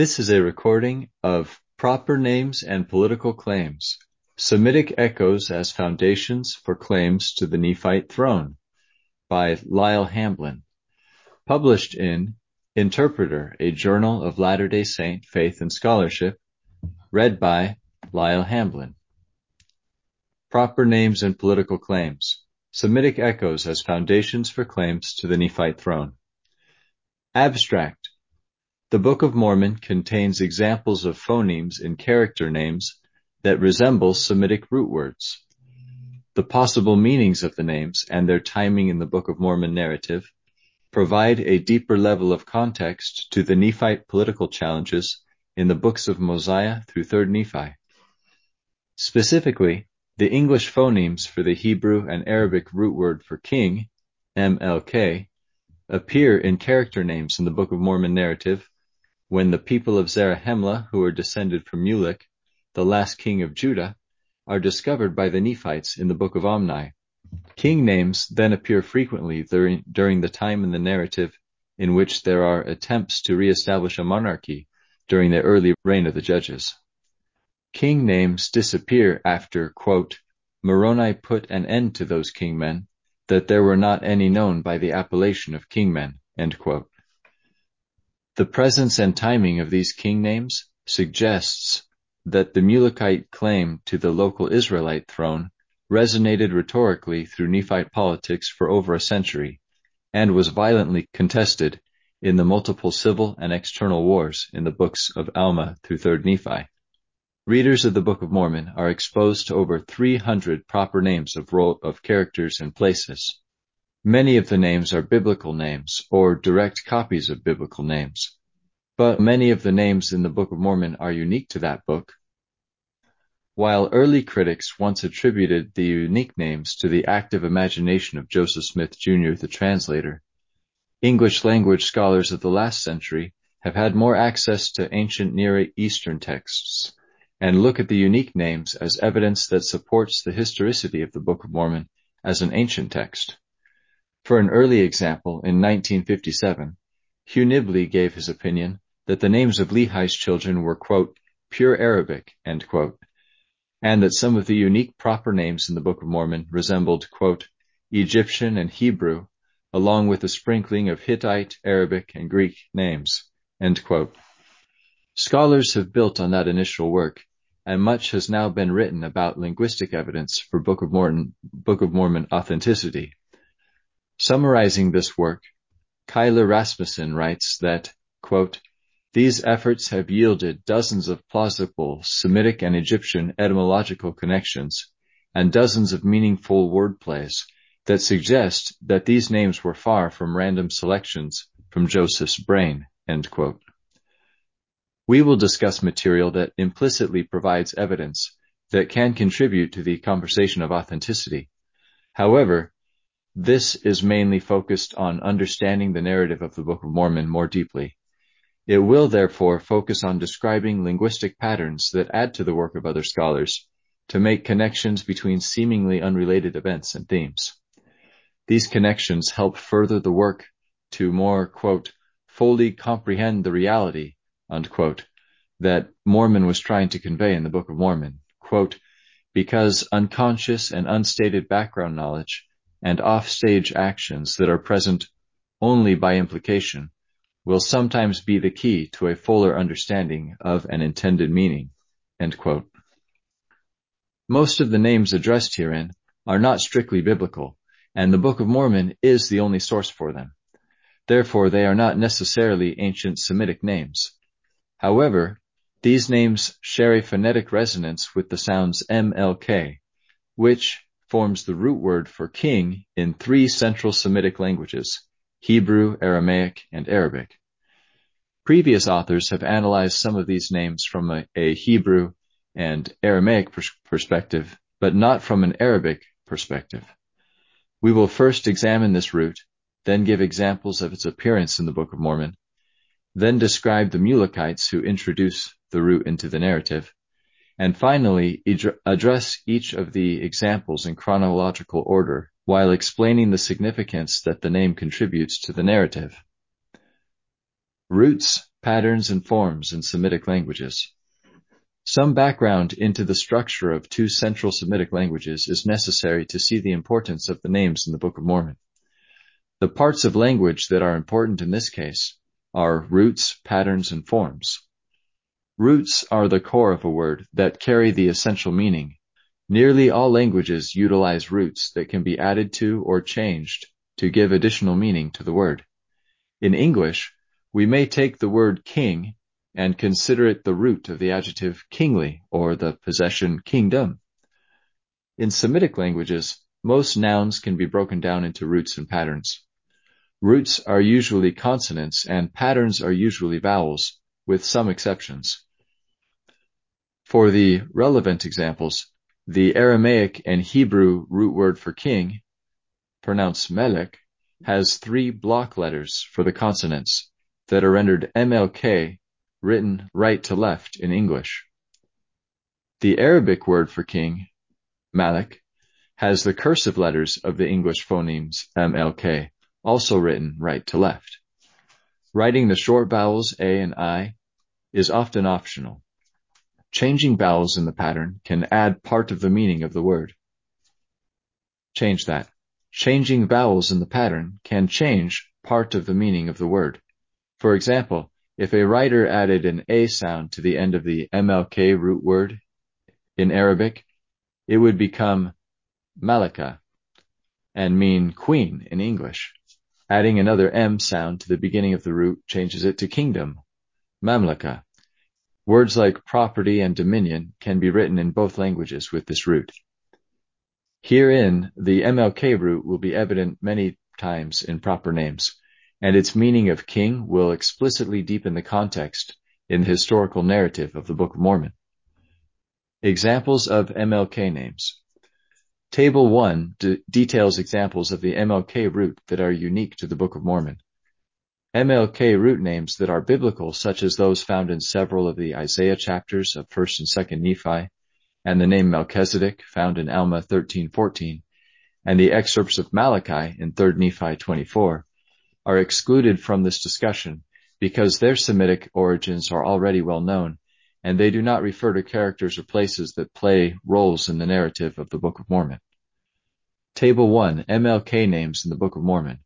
This is a recording of Proper Names and Political Claims, Semitic Echoes as Foundations for Claims to the Nephite Throne by Lyle Hamblin, published in Interpreter, a Journal of Latter-day Saint Faith and Scholarship, read by Lyle Hamblin. Proper Names and Political Claims, Semitic Echoes as Foundations for Claims to the Nephite Throne. Abstract the Book of Mormon contains examples of phonemes in character names that resemble Semitic root words. The possible meanings of the names and their timing in the Book of Mormon narrative provide a deeper level of context to the Nephite political challenges in the books of Mosiah through 3rd Nephi. Specifically, the English phonemes for the Hebrew and Arabic root word for king, MLK, appear in character names in the Book of Mormon narrative when the people of Zarahemla, who are descended from Mulek, the last king of Judah, are discovered by the Nephites in the book of Omni. King names then appear frequently during, the time in the narrative in which there are attempts to reestablish a monarchy during the early reign of the judges. King names disappear after, quote, Moroni put an end to those kingmen, that there were not any known by the appellation of kingmen, end quote. The presence and timing of these king names suggests that the Mulekite claim to the local Israelite throne resonated rhetorically through Nephite politics for over a century and was violently contested in the multiple civil and external wars in the books of Alma through 3rd Nephi. Readers of the Book of Mormon are exposed to over 300 proper names of, role, of characters and places. Many of the names are biblical names or direct copies of biblical names, but many of the names in the Book of Mormon are unique to that book. While early critics once attributed the unique names to the active imagination of Joseph Smith Jr., the translator, English language scholars of the last century have had more access to ancient Near Eastern texts and look at the unique names as evidence that supports the historicity of the Book of Mormon as an ancient text. For an early example, in 1957, Hugh Nibley gave his opinion that the names of Lehi's children were, quote, pure Arabic, quote, and that some of the unique proper names in the Book of Mormon resembled, quote, Egyptian and Hebrew, along with a sprinkling of Hittite, Arabic, and Greek names. Scholars have built on that initial work, and much has now been written about linguistic evidence for Book of Mormon, Book of Mormon authenticity. Summarizing this work, Kyler Rasmussen writes that, quote, these efforts have yielded dozens of plausible Semitic and Egyptian etymological connections and dozens of meaningful wordplays that suggest that these names were far from random selections from Joseph's brain, We will discuss material that implicitly provides evidence that can contribute to the conversation of authenticity. However, this is mainly focused on understanding the narrative of the Book of Mormon more deeply. It will therefore focus on describing linguistic patterns that add to the work of other scholars to make connections between seemingly unrelated events and themes. These connections help further the work to more, quote, fully comprehend the reality, unquote, that Mormon was trying to convey in the Book of Mormon, quote, because unconscious and unstated background knowledge and offstage actions that are present only by implication will sometimes be the key to a fuller understanding of an intended meaning. Most of the names addressed herein are not strictly biblical, and the Book of Mormon is the only source for them. Therefore, they are not necessarily ancient Semitic names. However, these names share a phonetic resonance with the sounds MLK, which, forms the root word for king in three central Semitic languages, Hebrew, Aramaic, and Arabic. Previous authors have analyzed some of these names from a, a Hebrew and Aramaic pers- perspective, but not from an Arabic perspective. We will first examine this root, then give examples of its appearance in the Book of Mormon, then describe the Mulekites who introduce the root into the narrative, and finally address each of the examples in chronological order while explaining the significance that the name contributes to the narrative. Roots patterns and forms in Semitic languages. Some background into the structure of two central Semitic languages is necessary to see the importance of the names in the Book of Mormon. The parts of language that are important in this case are roots, patterns, and forms. Roots are the core of a word that carry the essential meaning. Nearly all languages utilize roots that can be added to or changed to give additional meaning to the word. In English, we may take the word king and consider it the root of the adjective kingly or the possession kingdom. In Semitic languages, most nouns can be broken down into roots and patterns. Roots are usually consonants and patterns are usually vowels, with some exceptions. For the relevant examples, the Aramaic and Hebrew root word for king, pronounced melech, has three block letters for the consonants that are rendered MLK written right to left in English. The Arabic word for king, Malik, has the cursive letters of the English phonemes MLK, also written right to left. Writing the short vowels A and I is often optional. Changing vowels in the pattern can add part of the meaning of the word. Change that. Changing vowels in the pattern can change part of the meaning of the word. For example, if a writer added an A sound to the end of the MLK root word in Arabic, it would become Malika and mean queen in English. Adding another M sound to the beginning of the root changes it to kingdom, Mamlaka. Words like property and dominion can be written in both languages with this root. Herein, the MLK root will be evident many times in proper names and its meaning of king will explicitly deepen the context in the historical narrative of the Book of Mormon. Examples of MLK names. Table 1 de- details examples of the MLK root that are unique to the Book of Mormon. MLK root names that are biblical, such as those found in several of the Isaiah chapters of 1st and 2nd Nephi, and the name Melchizedek found in Alma 13:14, and the excerpts of Malachi in 3rd Nephi 24, are excluded from this discussion because their Semitic origins are already well known, and they do not refer to characters or places that play roles in the narrative of the Book of Mormon. Table 1, MLK names in the Book of Mormon.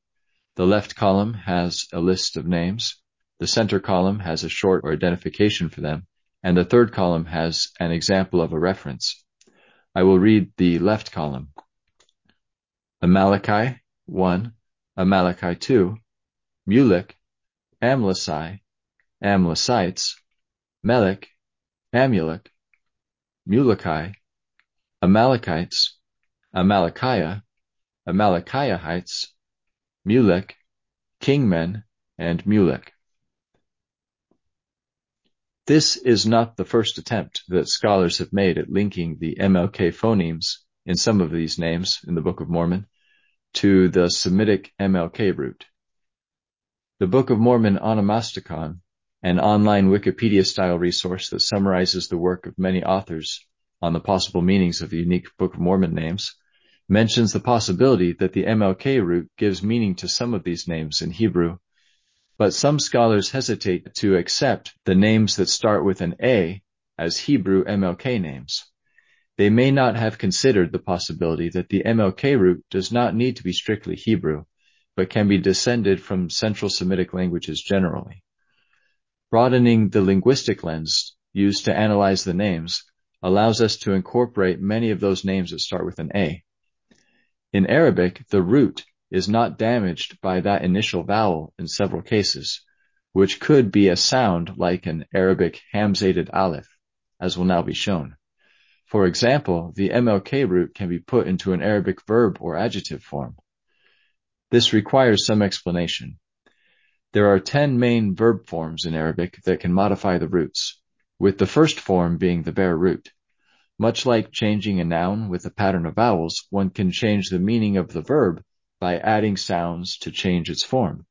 The left column has a list of names, the center column has a short or identification for them, and the third column has an example of a reference. I will read the left column. Amaleki 1, Amaleki 2, Mulek, Amlici, Amlicites, Melek, Amulek, Mulekai, Amalekites, Amalickiah, Amalickiahites, Mulek, Kingmen, and Mulek. This is not the first attempt that scholars have made at linking the MLK phonemes in some of these names in the Book of Mormon to the Semitic MLK root. The Book of Mormon Onomasticon, an online Wikipedia-style resource that summarizes the work of many authors on the possible meanings of the unique Book of Mormon names, mentions the possibility that the MLK root gives meaning to some of these names in Hebrew, but some scholars hesitate to accept the names that start with an A as Hebrew MLK names. They may not have considered the possibility that the MLK root does not need to be strictly Hebrew, but can be descended from Central Semitic languages generally. Broadening the linguistic lens used to analyze the names allows us to incorporate many of those names that start with an A. In Arabic, the root is not damaged by that initial vowel in several cases, which could be a sound like an Arabic hamzated aleph, as will now be shown. For example, the MLK root can be put into an Arabic verb or adjective form. This requires some explanation. There are 10 main verb forms in Arabic that can modify the roots, with the first form being the bare root. Much like changing a noun with a pattern of vowels, one can change the meaning of the verb by adding sounds to change its form.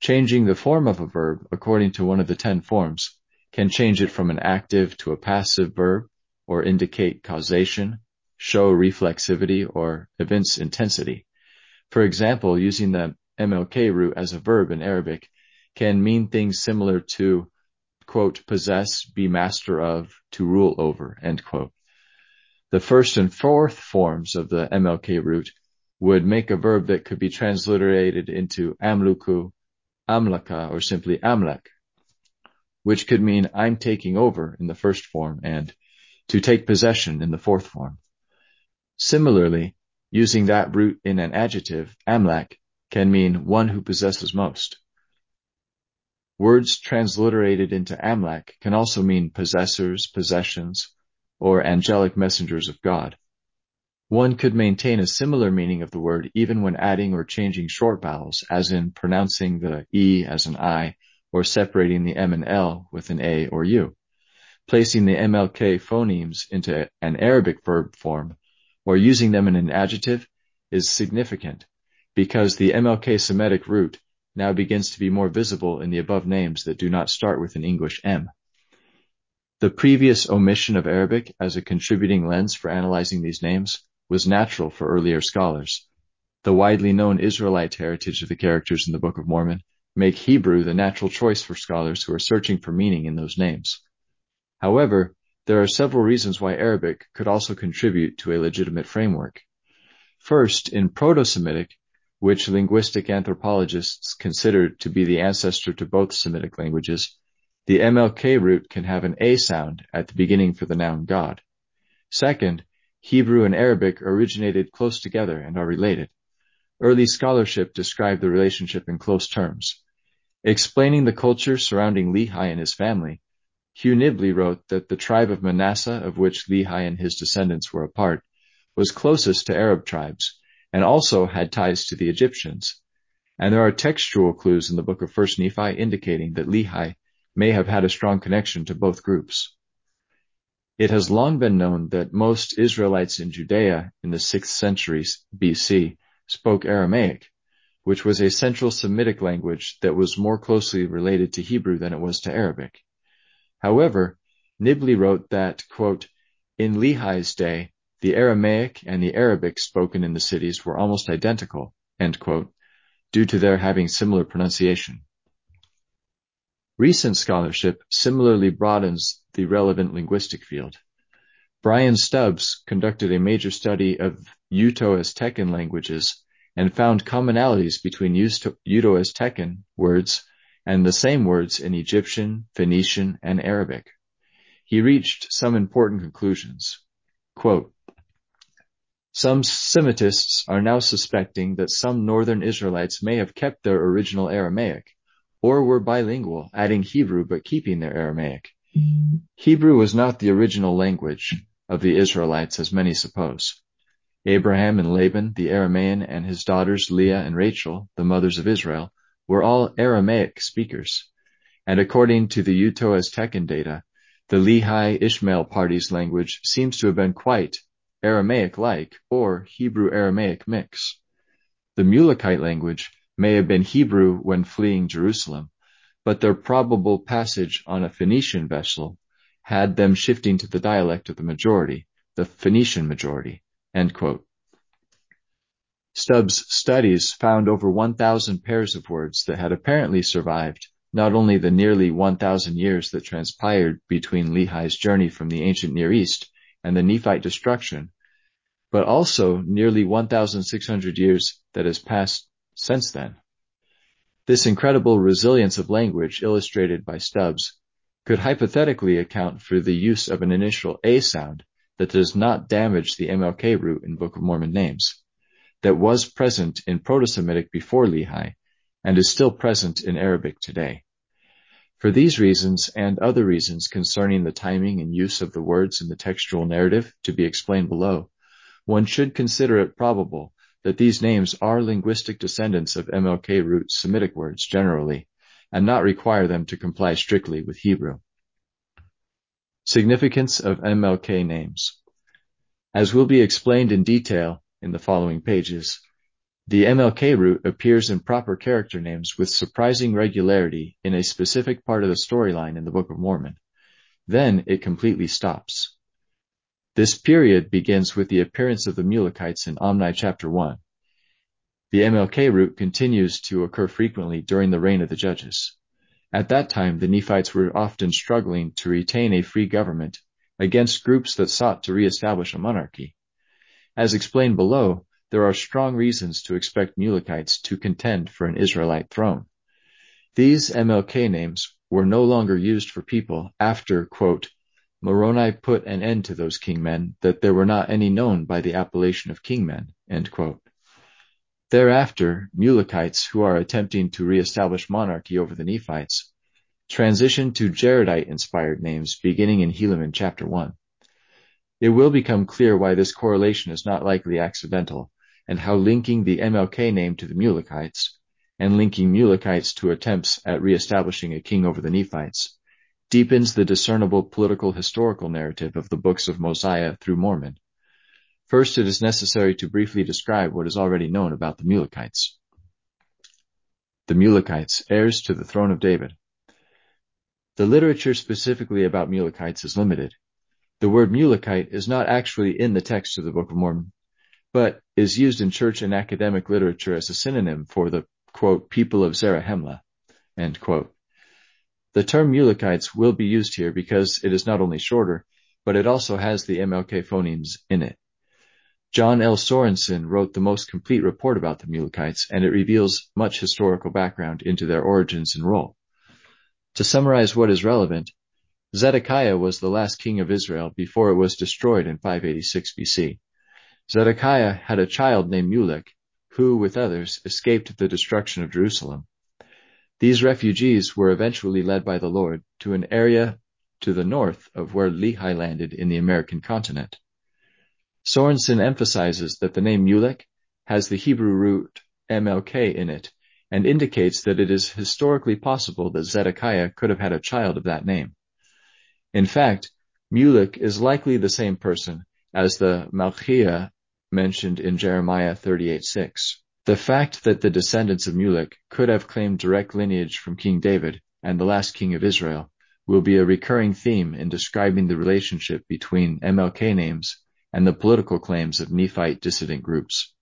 Changing the form of a verb according to one of the 10 forms can change it from an active to a passive verb or indicate causation, show reflexivity, or evince intensity. For example, using the MLK root as a verb in Arabic can mean things similar to, quote, possess, be master of, to rule over, end quote. The first and fourth forms of the MLK root would make a verb that could be transliterated into amluku, amlaka, or simply amlek, which could mean I'm taking over in the first form and to take possession in the fourth form. Similarly, using that root in an adjective, amlak, can mean one who possesses most. Words transliterated into amlak can also mean possessors, possessions, or angelic messengers of God. One could maintain a similar meaning of the word even when adding or changing short vowels, as in pronouncing the E as an I, or separating the M and L with an A or U. Placing the MLK phonemes into an Arabic verb form, or using them in an adjective, is significant, because the MLK Semitic root now begins to be more visible in the above names that do not start with an English M. The previous omission of Arabic as a contributing lens for analyzing these names was natural for earlier scholars. The widely known Israelite heritage of the characters in the Book of Mormon make Hebrew the natural choice for scholars who are searching for meaning in those names. However, there are several reasons why Arabic could also contribute to a legitimate framework. First, in Proto-Semitic, which linguistic anthropologists consider to be the ancestor to both Semitic languages, the MLK root can have an A sound at the beginning for the noun God. Second, Hebrew and Arabic originated close together and are related. Early scholarship described the relationship in close terms. Explaining the culture surrounding Lehi and his family, Hugh Nibley wrote that the tribe of Manasseh, of which Lehi and his descendants were a part, was closest to Arab tribes, and also had ties to the Egyptians. And there are textual clues in the book of 1 Nephi indicating that Lehi may have had a strong connection to both groups. It has long been known that most Israelites in Judea in the 6th century BC spoke Aramaic, which was a central Semitic language that was more closely related to Hebrew than it was to Arabic. However, Nibley wrote that, quote, in Lehi's day, the Aramaic and the Arabic spoken in the cities were almost identical, quote, due to their having similar pronunciation. Recent scholarship similarly broadens the relevant linguistic field. Brian Stubbs conducted a major study of Uto-Aztecan languages and found commonalities between Uto-Aztecan words and the same words in Egyptian, Phoenician, and Arabic. He reached some important conclusions. Quote, some Semitists are now suspecting that some northern Israelites may have kept their original Aramaic, or were bilingual, adding Hebrew but keeping their Aramaic. Hebrew was not the original language of the Israelites as many suppose. Abraham and Laban, the Aramaean, and his daughters Leah and Rachel, the mothers of Israel, were all Aramaic speakers. And according to the Uto-Aztecan data, the Lehi Ishmael party's language seems to have been quite Aramaic-like or Hebrew-Aramaic mix. The Mulekite language may have been Hebrew when fleeing Jerusalem, but their probable passage on a Phoenician vessel had them shifting to the dialect of the majority, the Phoenician majority. Stubbs' studies found over 1,000 pairs of words that had apparently survived not only the nearly 1,000 years that transpired between Lehi's journey from the ancient Near East and the Nephite destruction, but also nearly 1,600 years that has passed since then. This incredible resilience of language illustrated by Stubbs could hypothetically account for the use of an initial A sound that does not damage the MLK root in Book of Mormon names, that was present in Proto-Semitic before Lehi and is still present in Arabic today. For these reasons and other reasons concerning the timing and use of the words in the textual narrative to be explained below, one should consider it probable that these names are linguistic descendants of MLK root Semitic words generally, and not require them to comply strictly with Hebrew. Significance of MLK names. As will be explained in detail in the following pages, the MLK root appears in proper character names with surprising regularity in a specific part of the storyline in the Book of Mormon. Then it completely stops. This period begins with the appearance of the Mulekites in Omni chapter 1. The MLK root continues to occur frequently during the reign of the judges. At that time, the Nephites were often struggling to retain a free government against groups that sought to reestablish a monarchy. As explained below, there are strong reasons to expect Mulekites to contend for an Israelite throne. These MLK names were no longer used for people after, quote, Moroni put an end to those kingmen, that there were not any known by the appellation of kingmen, Thereafter, Mulekites, who are attempting to re-establish monarchy over the Nephites, transition to Jaredite-inspired names beginning in Helaman chapter 1. It will become clear why this correlation is not likely accidental, and how linking the MLK name to the Mulekites, and linking Mulekites to attempts at re-establishing a king over the Nephites, deepens the discernible political historical narrative of the books of Mosiah through Mormon. First, it is necessary to briefly describe what is already known about the Mulekites. The Mulekites, heirs to the throne of David. The literature specifically about Mulekites is limited. The word Mulekite is not actually in the text of the Book of Mormon, but is used in church and academic literature as a synonym for the, quote, people of Zarahemla, end quote. The term Mulekites will be used here because it is not only shorter, but it also has the MLK phonemes in it. John L. Sorenson wrote the most complete report about the Mulekites, and it reveals much historical background into their origins and role. To summarize what is relevant, Zedekiah was the last king of Israel before it was destroyed in 586 BC. Zedekiah had a child named Mulek, who, with others, escaped the destruction of Jerusalem. These refugees were eventually led by the Lord to an area to the north of where Lehi landed in the American continent. Sorenson emphasizes that the name Mulek has the Hebrew root MLK in it and indicates that it is historically possible that Zedekiah could have had a child of that name. In fact, Mulek is likely the same person as the Malchiah mentioned in Jeremiah 38:6. The fact that the descendants of Mulek could have claimed direct lineage from King David and the last king of Israel will be a recurring theme in describing the relationship between MLK names and the political claims of Nephite dissident groups.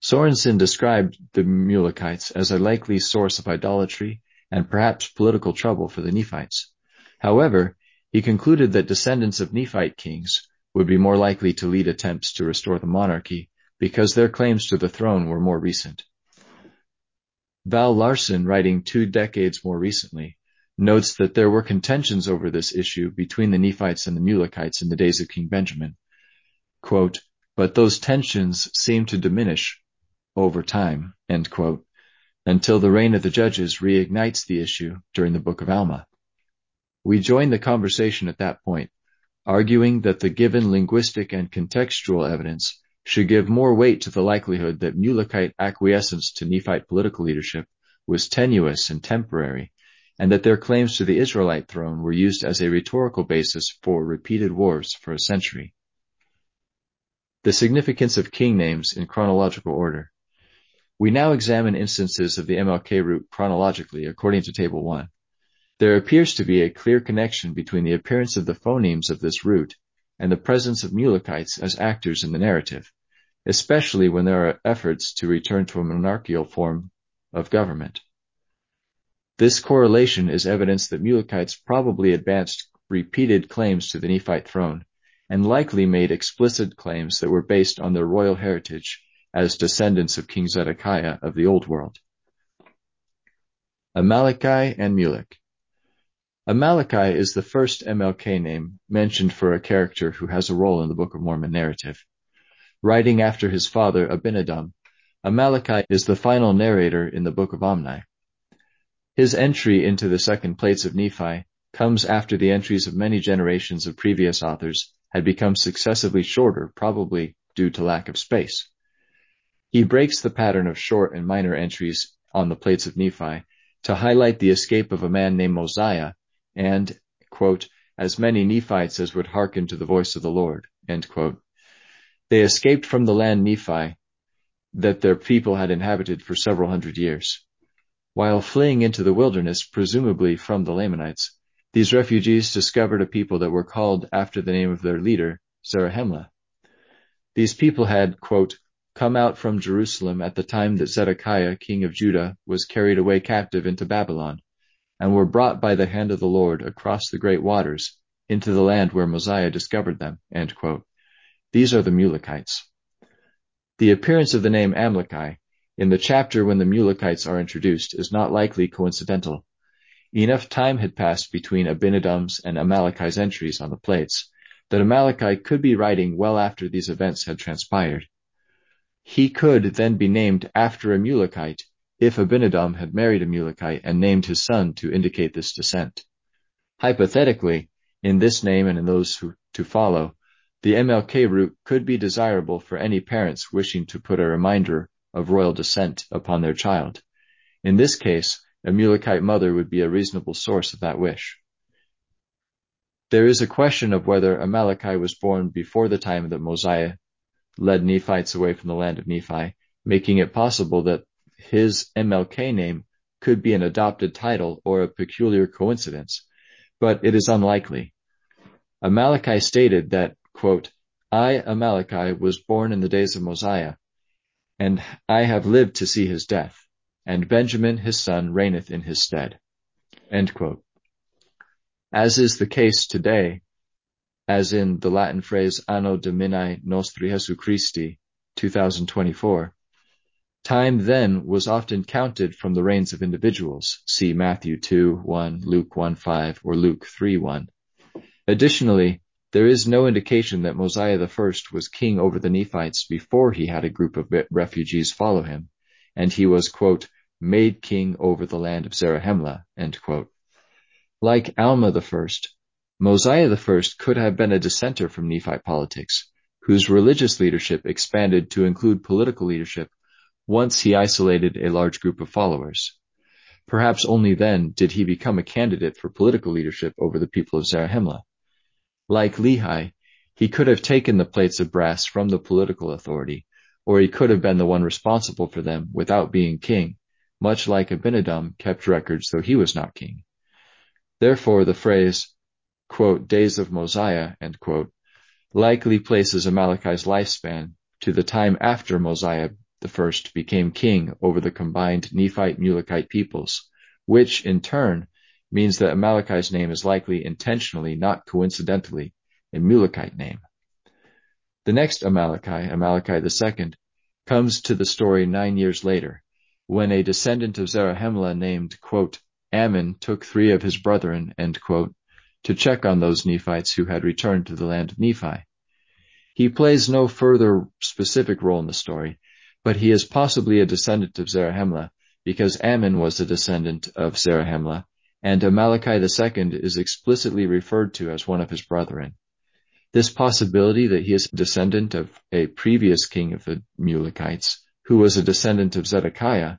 Sorenson described the Mulekites as a likely source of idolatry and perhaps political trouble for the Nephites. However, he concluded that descendants of Nephite kings would be more likely to lead attempts to restore the monarchy because their claims to the throne were more recent. Val Larsen, writing two decades more recently, notes that there were contentions over this issue between the Nephites and the Mulekites in the days of King Benjamin. Quote, but those tensions seem to diminish over time, quote, until the reign of the judges reignites the issue during the book of Alma. We join the conversation at that point, arguing that the given linguistic and contextual evidence should give more weight to the likelihood that Mulekite acquiescence to Nephite political leadership was tenuous and temporary, and that their claims to the Israelite throne were used as a rhetorical basis for repeated wars for a century. The significance of king names in chronological order. We now examine instances of the MLK root chronologically according to Table 1. There appears to be a clear connection between the appearance of the phonemes of this root and the presence of Mulekites as actors in the narrative, especially when there are efforts to return to a monarchical form of government. This correlation is evidence that Mulekites probably advanced repeated claims to the Nephite throne and likely made explicit claims that were based on their royal heritage as descendants of King Zedekiah of the Old World. Amaleki and Mulek. Amaleki is the first MLK name mentioned for a character who has a role in the Book of Mormon narrative. Writing after his father Abinadom, Amaleki is the final narrator in the Book of Omni. His entry into the second plates of Nephi comes after the entries of many generations of previous authors had become successively shorter, probably due to lack of space. He breaks the pattern of short and minor entries on the plates of Nephi to highlight the escape of a man named Mosiah and, quote, as many Nephites as would hearken to the voice of the Lord, They escaped from the land Nephi that their people had inhabited for several hundred years. While fleeing into the wilderness, presumably from the Lamanites, these refugees discovered a people that were called after the name of their leader, Zarahemla. These people had, quote, come out from Jerusalem at the time that Zedekiah, king of Judah, was carried away captive into Babylon, and were brought by the hand of the Lord across the great waters into the land where Mosiah discovered them. These are the Mulekites. The appearance of the name Amaleki in the chapter when the Mulekites are introduced is not likely coincidental. Enough time had passed between Abinadom's and Amaleki's entries on the plates that Amaleki could be writing well after these events had transpired. He could then be named after a Mulekite if Abinadom had married a Mulekite and named his son to indicate this descent. Hypothetically, in this name and in those who, to follow, the MLK root could be desirable for any parents wishing to put a reminder of royal descent upon their child. In this case, a Mulekite mother would be a reasonable source of that wish. There is a question of whether Amaleki was born before the time that Mosiah led Nephites away from the land of Nephi, making it possible that his MLK name could be an adopted title or a peculiar coincidence, but it is unlikely. Amaleki stated that, quote, I, Amaleki, was born in the days of Mosiah, and I have lived to see his death, and Benjamin his son reigneth in his stead. As is the case today, as in the Latin phrase Anno Domini Nostri Jesu Christi, 2024, time then was often counted from the reigns of individuals, see Matthew 2, 1, Luke 1, 5, or Luke 3, 1. Additionally, there is no indication that Mosiah I was king over the Nephites before he had a group of refugees follow him, and he was, quote, made king over the land of Zarahemla, Like Alma I, Mosiah I could have been a dissenter from Nephite politics, whose religious leadership expanded to include political leadership once he isolated a large group of followers. Perhaps only then did he become a candidate for political leadership over the people of Zarahemla. Like Lehi, he could have taken the plates of brass from the political authority, or he could have been the one responsible for them without being king, much like Abinadom kept records though he was not king. Therefore the phrase, quote, days of Mosiah, quote, likely places Amaleki's lifespan to the time after Mosiah first became king over the combined Nephite Mulekite peoples, which in turn means that Amaleki's name is likely intentionally, not coincidentally, a Mulekite name. The next Amaleki, Amaleki II, comes to the story nine years later, when a descendant of Zarahemla named, quote, Ammon took three of his brethren, quote, to check on those Nephites who had returned to the land of Nephi. He plays no further specific role in the story, but he is possibly a descendant of Zarahemla because Ammon was a descendant of Zarahemla, and Amaleki II is explicitly referred to as one of his brethren. This possibility that he is a descendant of a previous king of the Mulekites, who was a descendant of Zedekiah,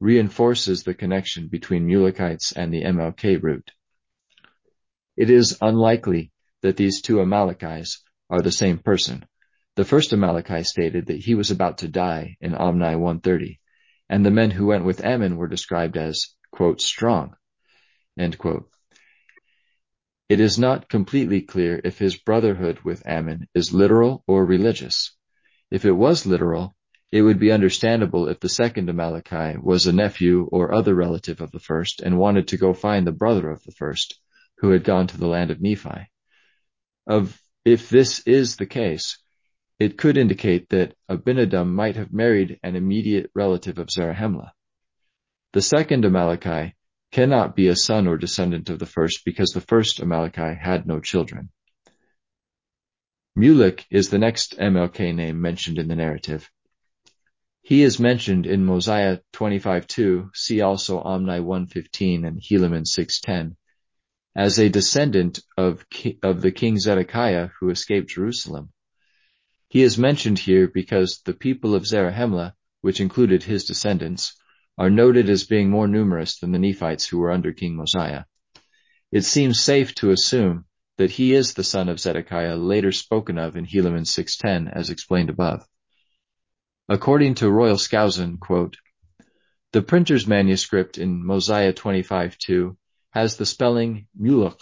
reinforces the connection between Mulekites and the MLK root. It is unlikely that these two Amalekites are the same person. The first Amaleki stated that he was about to die in Omni 130, and the men who went with Ammon were described as, quote, strong. It is not completely clear if his brotherhood with Ammon is literal or religious. If it was literal, it would be understandable if the second Amaleki was a nephew or other relative of the first and wanted to go find the brother of the first, who had gone to the land of Nephi. Of, if this is the case, it could indicate that Abinadom might have married an immediate relative of Zarahemla. The second Amaleki cannot be a son or descendant of the first because the first Amaleki had no children. Mulek is the next MLK name mentioned in the narrative. He is mentioned in Mosiah 25.2, see also Omni 115 and Helaman 6.10, as a descendant of, of the king Zedekiah who escaped Jerusalem. He is mentioned here because the people of Zarahemla, which included his descendants, are noted as being more numerous than the Nephites who were under King Mosiah. It seems safe to assume that he is the son of Zedekiah later spoken of in Helaman 6.10 as explained above. According to Royal Skousen, quote, the printer's manuscript in Mosiah 25.2 has the spelling Muluk,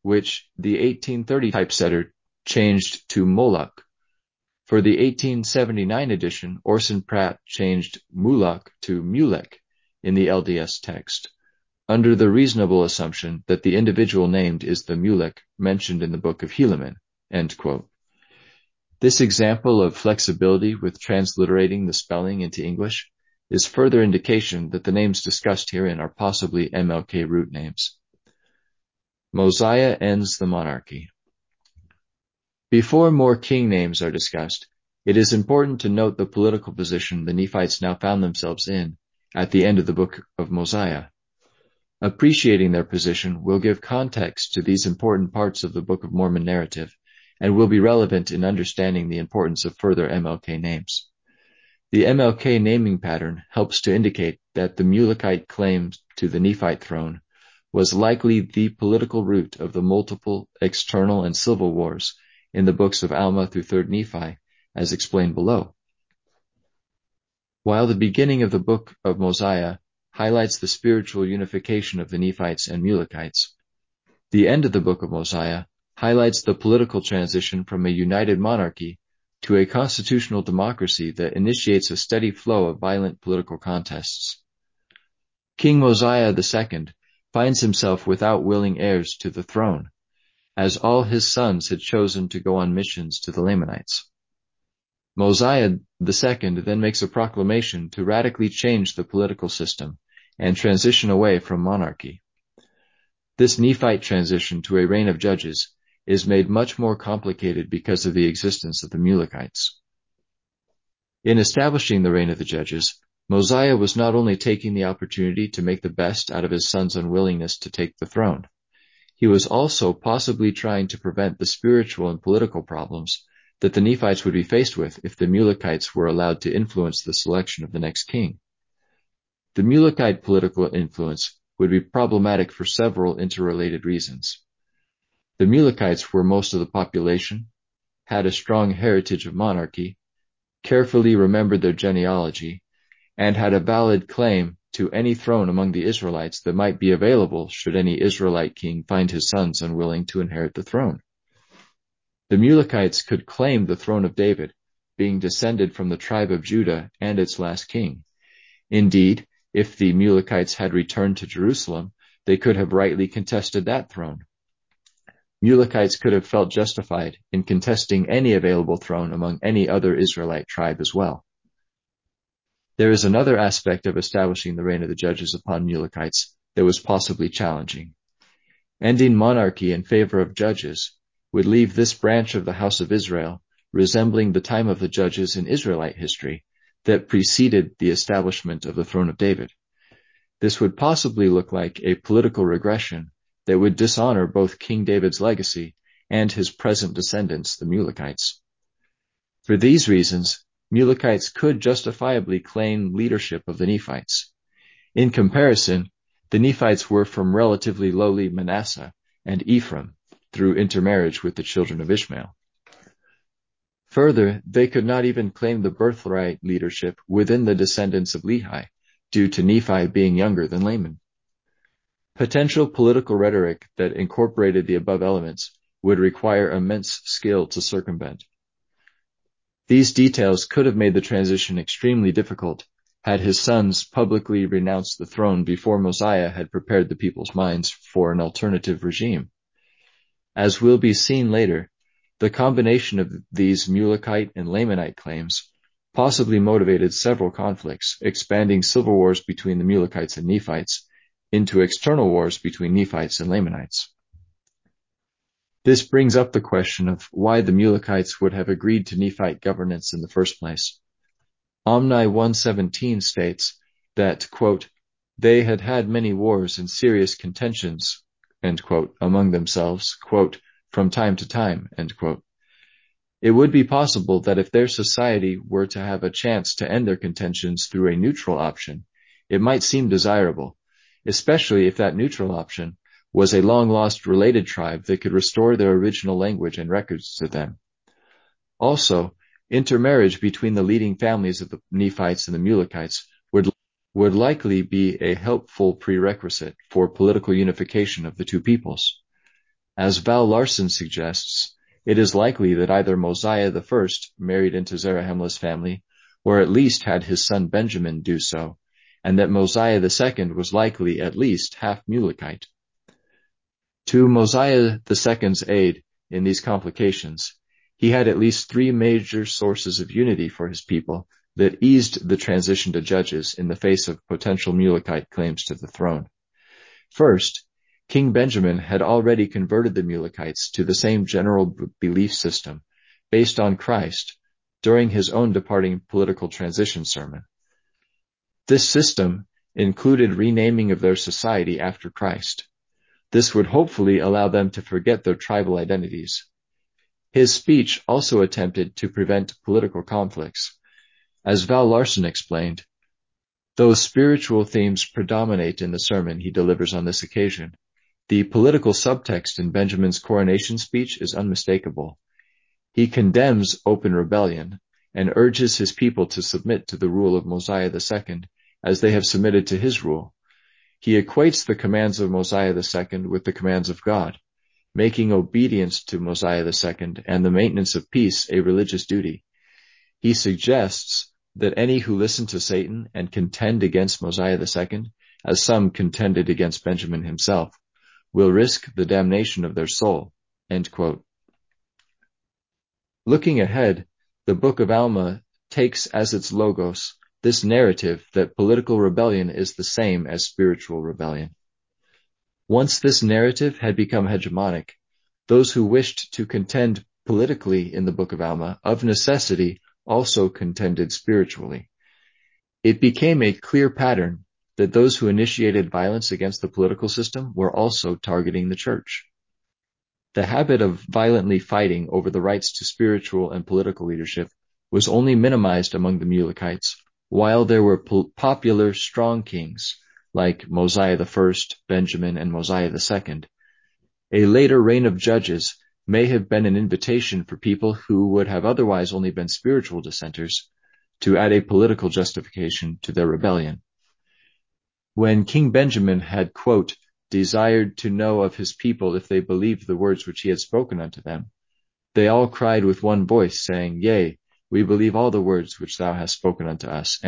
which the 1830 typesetter changed to Moloch. For the 1879 edition, Orson Pratt changed Mulak to Mulek in the LDS text, under the reasonable assumption that the individual named is the Mulek mentioned in the Book of Helaman. This example of flexibility with transliterating the spelling into English is further indication that the names discussed herein are possibly MLK root names. Mosiah ends the monarchy. Before more king names are discussed, it is important to note the political position the Nephites now found themselves in at the end of the book of Mosiah. Appreciating their position will give context to these important parts of the Book of Mormon narrative and will be relevant in understanding the importance of further MLK names. The MLK naming pattern helps to indicate that the Mulekite claim to the Nephite throne was likely the political root of the multiple external and civil wars in the books of Alma through 3rd Nephi, as explained below. While the beginning of the book of Mosiah highlights the spiritual unification of the Nephites and Mulekites, the end of the book of Mosiah highlights the political transition from a united monarchy to a constitutional democracy that initiates a steady flow of violent political contests. King Mosiah II finds himself without willing heirs to the throne, as all his sons had chosen to go on missions to the Lamanites. Mosiah II then makes a proclamation to radically change the political system and transition away from monarchy. This Nephite transition to a reign of judges is made much more complicated because of the existence of the Mulekites. In establishing the reign of the judges, Mosiah was not only taking the opportunity to make the best out of his son's unwillingness to take the throne, he was also possibly trying to prevent the spiritual and political problems that the Nephites would be faced with if the Mulekites were allowed to influence the selection of the next king. The Mulekite political influence would be problematic for several interrelated reasons. The Mulekites were most of the population, had a strong heritage of monarchy, carefully remembered their genealogy, and had a valid claim to any throne among the Israelites that might be available should any Israelite king find his sons unwilling to inherit the throne. The Mulekites could claim the throne of David, being descended from the tribe of Judah and its last king. Indeed, if the Mulekites had returned to Jerusalem, they could have rightly contested that throne. Mulekites could have felt justified in contesting any available throne among any other Israelite tribe as well. There is another aspect of establishing the reign of the judges upon Mulekites that was possibly challenging. Ending monarchy in favor of judges would leave this branch of the house of Israel resembling the time of the judges in Israelite history that preceded the establishment of the throne of David. This would possibly look like a political regression that would dishonor both King David's legacy and his present descendants, the Mulekites. For these reasons, Mulekites could justifiably claim leadership of the Nephites. In comparison, the Nephites were from relatively lowly Manasseh and Ephraim through intermarriage with the children of Ishmael. Further, they could not even claim the birthright leadership within the descendants of Lehi, due to Nephi being younger than Laman. Potential political rhetoric that incorporated the above elements would require immense skill to circumvent. These details could have made the transition extremely difficult had his sons publicly renounced the throne before Mosiah had prepared the people's minds for an alternative regime. As will be seen later, the combination of these Mulekite and Lamanite claims possibly motivated several conflicts, expanding civil wars between the Mulekites and Nephites into external wars between Nephites and Lamanites. This brings up the question of why the Mulekites would have agreed to Nephite governance in the first place. Omni 117 states that, quote, they had had many wars and serious contentions, quote, among themselves, quote, from time to time, It would be possible that if their society were to have a chance to end their contentions through a neutral option, it might seem desirable, especially if that neutral option was a long lost related tribe that could restore their original language and records to them. Also, intermarriage between the leading families of the Nephites and the Mulekites would, would likely be a helpful prerequisite for political unification of the two peoples. As Val Larsen suggests, it is likely that either Mosiah the first married into Zarahemla's family, or at least had his son Benjamin do so, and that Mosiah the second was likely at least half Mulekite. To Mosiah II's aid in these complications, he had at least three major sources of unity for his people that eased the transition to judges in the face of potential Mulekite claims to the throne. First, King Benjamin had already converted the Mulekites to the same general b- belief system based on Christ during his own departing political transition sermon. This system included renaming of their society after Christ. This would hopefully allow them to forget their tribal identities. His speech also attempted to prevent political conflicts. As Val Larsen explained, those spiritual themes predominate in the sermon he delivers on this occasion. The political subtext in Benjamin's coronation speech is unmistakable. He condemns open rebellion and urges his people to submit to the rule of Mosiah II as they have submitted to his rule. He equates the commands of Mosiah II with the commands of God, making obedience to Mosiah II and the maintenance of peace a religious duty. He suggests that any who listen to Satan and contend against Mosiah II, as some contended against Benjamin himself, will risk the damnation of their soul. Looking ahead, the book of Alma takes as its logos this narrative that political rebellion is the same as spiritual rebellion. Once this narrative had become hegemonic, those who wished to contend politically in the book of Alma of necessity also contended spiritually. It became a clear pattern that those who initiated violence against the political system were also targeting the church. The habit of violently fighting over the rights to spiritual and political leadership was only minimized among the Mulekites, while there were po- popular strong kings like Mosiah I, Benjamin, and Mosiah II. A later reign of judges may have been an invitation for people who would have otherwise only been spiritual dissenters to add a political justification to their rebellion. When King Benjamin had, quote, desired to know of his people if they believed the words which he had spoken unto them, they all cried with one voice, saying, Yea, we believe all the words which thou hast spoken unto us.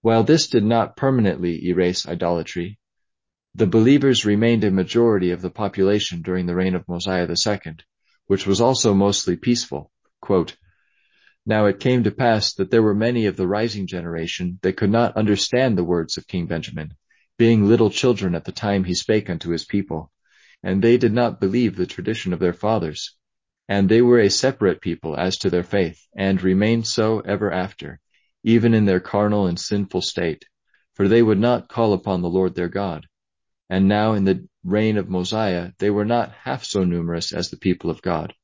While this did not permanently erase idolatry, the believers remained a majority of the population during the reign of Mosiah II, which was also mostly peaceful. Quote, now it came to pass that there were many of the rising generation that could not understand the words of King Benjamin, being little children at the time he spake unto his people, and they did not believe the tradition of their fathers. And they were a separate people as to their faith, and remained so ever after, even in their carnal and sinful state, for they would not call upon the Lord their God. And now in the reign of Mosiah, they were not half so numerous as the people of God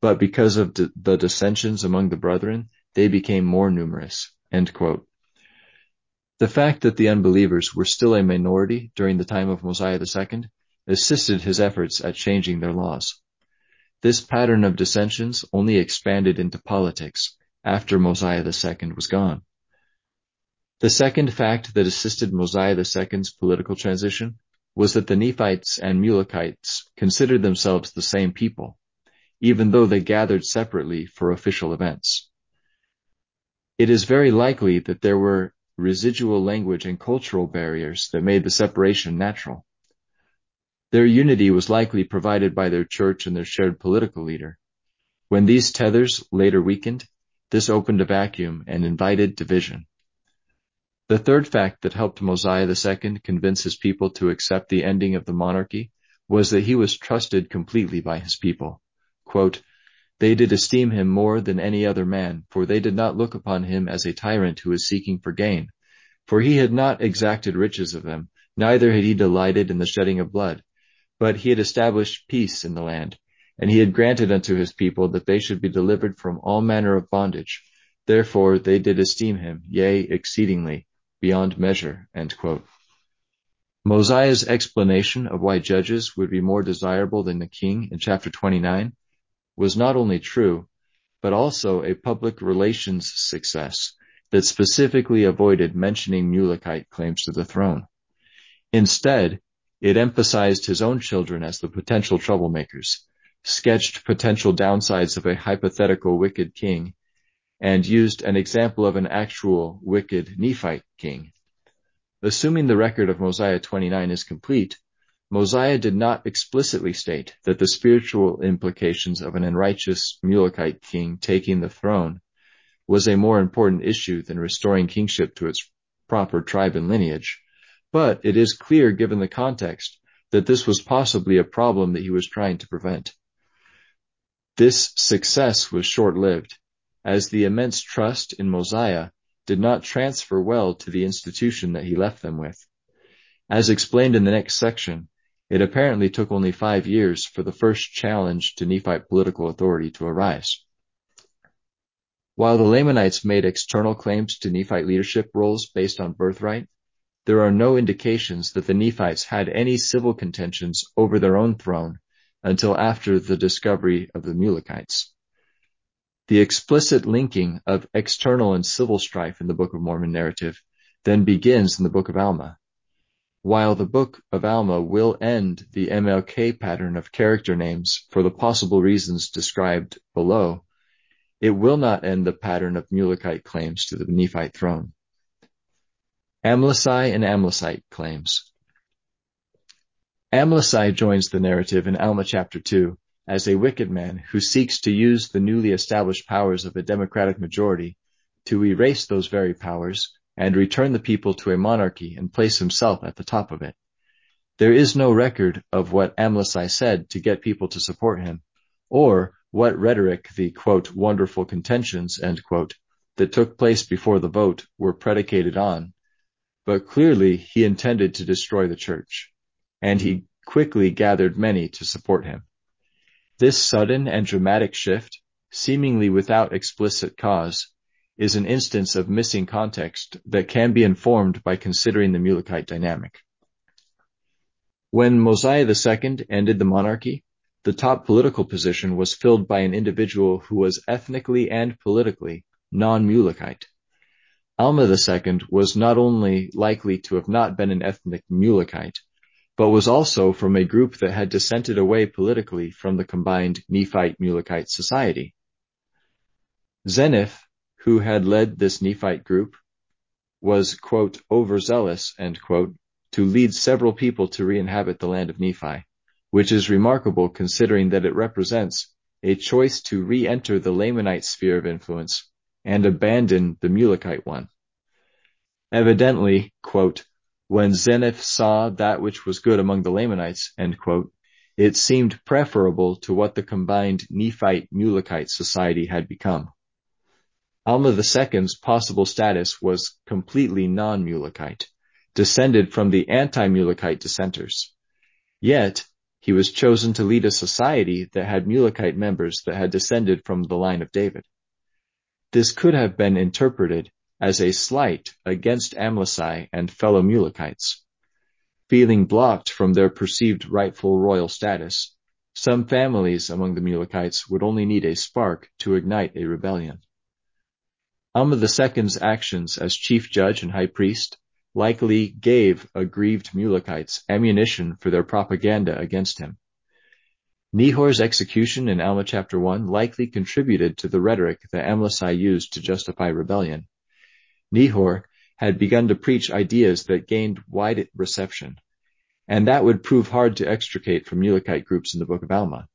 but because of d- the dissensions among the brethren, they became more numerous. The fact that the unbelievers were still a minority during the time of Mosiah II assisted his efforts at changing their laws. This pattern of dissensions only expanded into politics after Mosiah II was gone. The second fact that assisted Mosiah II's political transition was that the Nephites and Mulekites considered themselves the same people even though they gathered separately for official events. It is very likely that there were residual language and cultural barriers that made the separation natural. Their unity was likely provided by their church and their shared political leader. When these tethers later weakened, this opened a vacuum and invited division. The third fact that helped Mosiah II convince his people to accept the ending of the monarchy was that he was trusted completely by his people. Quote, they did esteem him more than any other man, for they did not look upon him as a tyrant who was seeking for gain. For he had not exacted riches of them, neither had he delighted in the shedding of blood. But he had established peace in the land, and he had granted unto his people that they should be delivered from all manner of bondage. Therefore they did esteem him, yea, exceedingly, beyond measure. Mosiah's explanation of why judges would be more desirable than the king in chapter 29 was not only true, but also a public relations success that specifically avoided mentioning Mulekite claims to the throne. Instead, it emphasized his own children as the potential troublemakers, sketched potential downsides of a hypothetical wicked king, and used an example of an actual wicked Nephite king. Assuming the record of Mosiah 29 is complete, Mosiah did not explicitly state that the spiritual implications of an unrighteous Mulekite king taking the throne was a more important issue than restoring kingship to its proper tribe and lineage, but it is clear given the context that this was possibly a problem that he was trying to prevent. This success was short-lived, as the immense trust in Mosiah did not transfer well to the institution that he left them with. As explained in the next section, it apparently took only five years for the first challenge to Nephite political authority to arise. While the Lamanites made external claims to Nephite leadership roles based on birthright, there are no indications that the Nephites had any civil contentions over their own throne until after the discovery of the Mulekites. The explicit linking of external and civil strife in the Book of Mormon narrative then begins in the Book of Alma. While the Book of Alma will end the MLK pattern of character names for the possible reasons described below, it will not end the pattern of Mulekite claims to the Nephite throne. Amlici and Amlicite claims. Amlici joins the narrative in Alma chapter 2 as a wicked man who seeks to use the newly established powers of a democratic majority to erase those very powers and return the people to a monarchy and place himself at the top of it. There is no record of what Amlici said to get people to support him, or what rhetoric the quote, wonderful contentions quote, that took place before the vote were predicated on, but clearly he intended to destroy the church, and he quickly gathered many to support him. This sudden and dramatic shift, seemingly without explicit cause, is an instance of missing context that can be informed by considering the Mulekite dynamic. When Mosiah II ended the monarchy, the top political position was filled by an individual who was ethnically and politically non-Mulekite. Alma II was not only likely to have not been an ethnic Mulekite, but was also from a group that had dissented away politically from the combined Nephite-Mulekite society. Zeniff, who had led this Nephite group, was, quote, overzealous, quote, to lead several people to re-inhabit the land of Nephi, which is remarkable considering that it represents a choice to re-enter the Lamanite sphere of influence and abandon the Mulekite one. Evidently, quote, when Zeniff saw that which was good among the Lamanites, quote, it seemed preferable to what the combined Nephite-Mulekite society had become. Alma II's possible status was completely non-Mulekite, descended from the anti-Mulekite dissenters. Yet, he was chosen to lead a society that had Mulekite members that had descended from the line of David. This could have been interpreted as a slight against Amlici and fellow Mulekites. Feeling blocked from their perceived rightful royal status, some families among the Mulekites would only need a spark to ignite a rebellion. Alma II's actions as chief judge and high priest likely gave aggrieved Mulekites ammunition for their propaganda against him. Nehor's execution in Alma chapter 1 likely contributed to the rhetoric that Amlici used to justify rebellion. Nehor had begun to preach ideas that gained wide reception, and that would prove hard to extricate from Mulekite groups in the Book of Alma.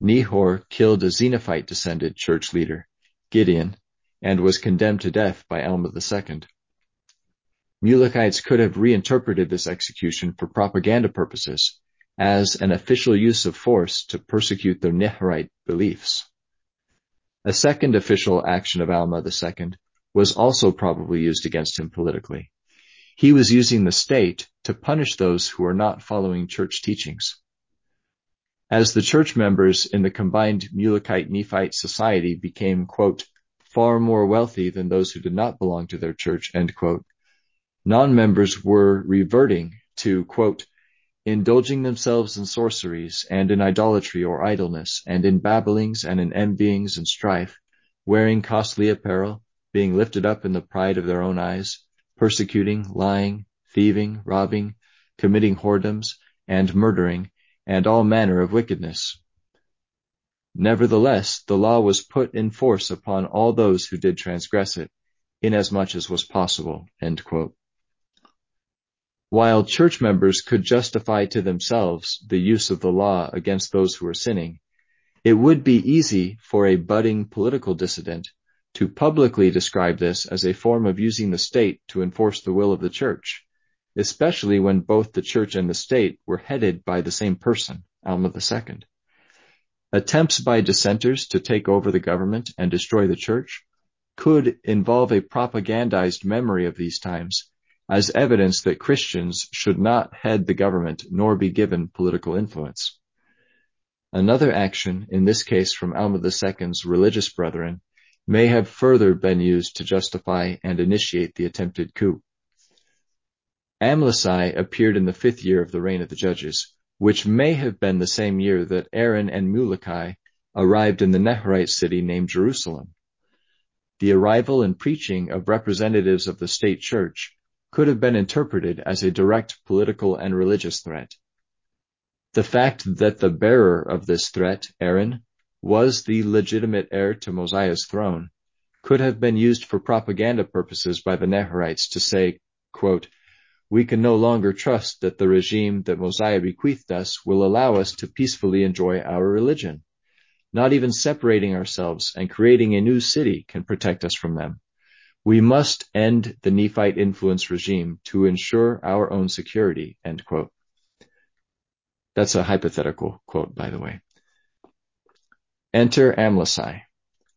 Nehor killed a Zeniffite-descended church leader, Gideon, and was condemned to death by Alma II. Mulekites could have reinterpreted this execution for propaganda purposes as an official use of force to persecute their Nehorite beliefs. A second official action of Alma II was also probably used against him politically. He was using the state to punish those who were not following church teachings. As the church members in the combined Mulekite Nephite society became, quote, far more wealthy than those who did not belong to their church, end quote, non-members were reverting to, quote, indulging themselves in sorceries and in idolatry or idleness and in babblings and in envyings and strife, wearing costly apparel, being lifted up in the pride of their own eyes, persecuting, lying, thieving, robbing, committing whoredoms, and murdering, and all manner of wickedness. Nevertheless, the law was put in force upon all those who did transgress it, inasmuch as was possible. While church members could justify to themselves the use of the law against those who were sinning, it would be easy for a budding political dissident to publicly describe this as a form of using the state to enforce the will of the church, especially when both the church and the state were headed by the same person, Alma II. Attempts by dissenters to take over the government and destroy the church could involve a propagandized memory of these times as evidence that Christians should not head the government nor be given political influence. Another action, in this case from Alma II's religious brethren, may have further been used to justify and initiate the attempted coup. Amlici appeared in the fifth year of the reign of the judges, which may have been the same year that Aaron and Muloki arrived in the Nehorite city named Jerusalem. The arrival and preaching of representatives of the state church could have been interpreted as a direct political and religious threat. The fact that the bearer of this threat, Aaron, was the legitimate heir to Mosiah's throne, could have been used for propaganda purposes by the Nehorites to say, quote, we can no longer trust that the regime that Mosiah bequeathed us will allow us to peacefully enjoy our religion. Not even separating ourselves and creating a new city can protect us from them. We must end the Nephite influence regime to ensure our own security, end quote. That's a hypothetical quote, by the way. Enter Amlici.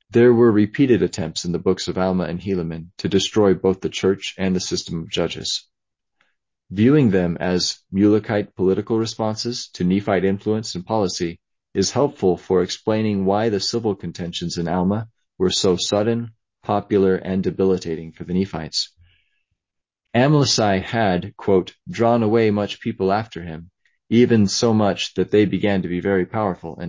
There were repeated attempts in the books of Alma and Helaman to destroy both the church and the system of judges. Viewing them as Mulekite political responses to Nephite influence and policy is helpful for explaining why the civil contentions in Alma were so sudden, popular, and debilitating for the Nephites. Amlici had, quote, drawn away much people after him, even so much that they began to be very powerful,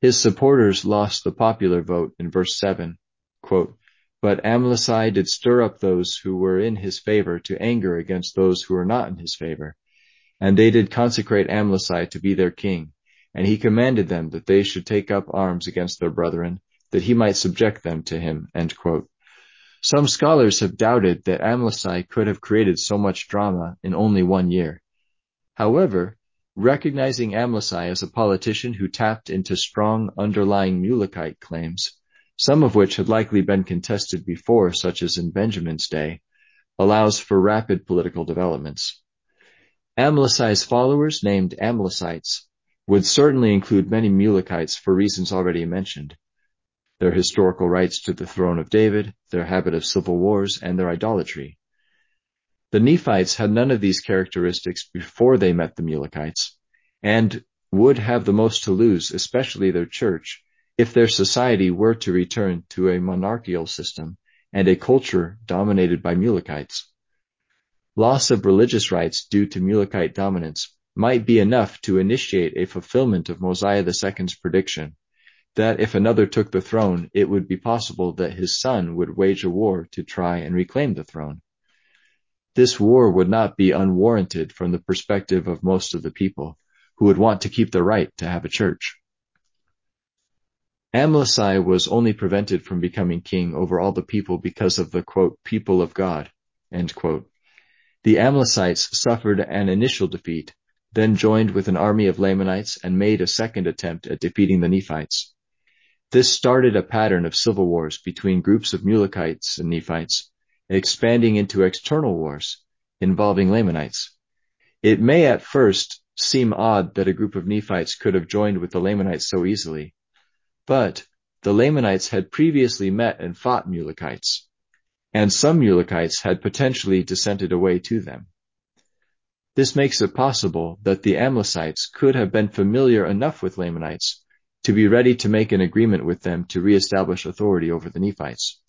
His supporters lost the popular vote in verse 7, quote, but Amlici did stir up those who were in his favor to anger against those who were not in his favor. And they did consecrate Amlici to be their king. And he commanded them that they should take up arms against their brethren, that he might subject them to him. Some scholars have doubted that Amlici could have created so much drama in only one year. However, recognizing Amlici as a politician who tapped into strong underlying Mulekite claims, some of which had likely been contested before, such as in Benjamin's day, allows for rapid political developments. Amlici's followers, named Amlicites, would certainly include many Mulekites for reasons already mentioned, their historical rights to the throne of David, their habit of civil wars, and their idolatry. The Nephites had none of these characteristics before they met the Mulekites, and would have the most to lose, especially their church, if their society were to return to a monarchical system and a culture dominated by Mulekites. Loss of religious rights due to Mulekite dominance might be enough to initiate a fulfillment of Mosiah II's prediction that if another took the throne, it would be possible that his son would wage a war to try and reclaim the throne. This war would not be unwarranted from the perspective of most of the people, who would want to keep the right to have a church. Amlici was only prevented from becoming king over all the people because of the quote, people of God. The Amlicites suffered an initial defeat, then joined with an army of Lamanites and made a second attempt at defeating the Nephites. This started a pattern of civil wars between groups of Mulekites and Nephites, expanding into external wars involving Lamanites. It may at first seem odd that a group of Nephites could have joined with the Lamanites so easily, but the Lamanites had previously met and fought Mulekites, and some Mulekites had potentially dissented away to them. This makes it possible that the Amlicites could have been familiar enough with Lamanites to be ready to make an agreement with them to reestablish authority over the Nephites.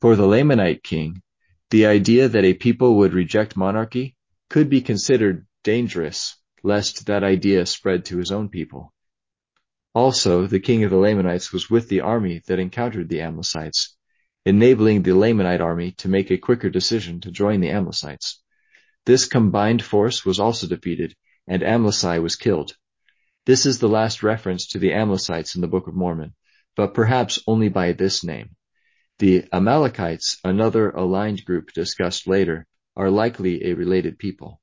For the Lamanite king, the idea that a people would reject monarchy could be considered dangerous, lest that idea spread to his own people. Also, the king of the Lamanites was with the army that encountered the Amlicites, enabling the Lamanite army to make a quicker decision to join the Amlicites. This combined force was also defeated, and Amlici was killed. This is the last reference to the Amlicites in the Book of Mormon, but perhaps only by this name. The Amalekites, another aligned group discussed later, are likely a related people.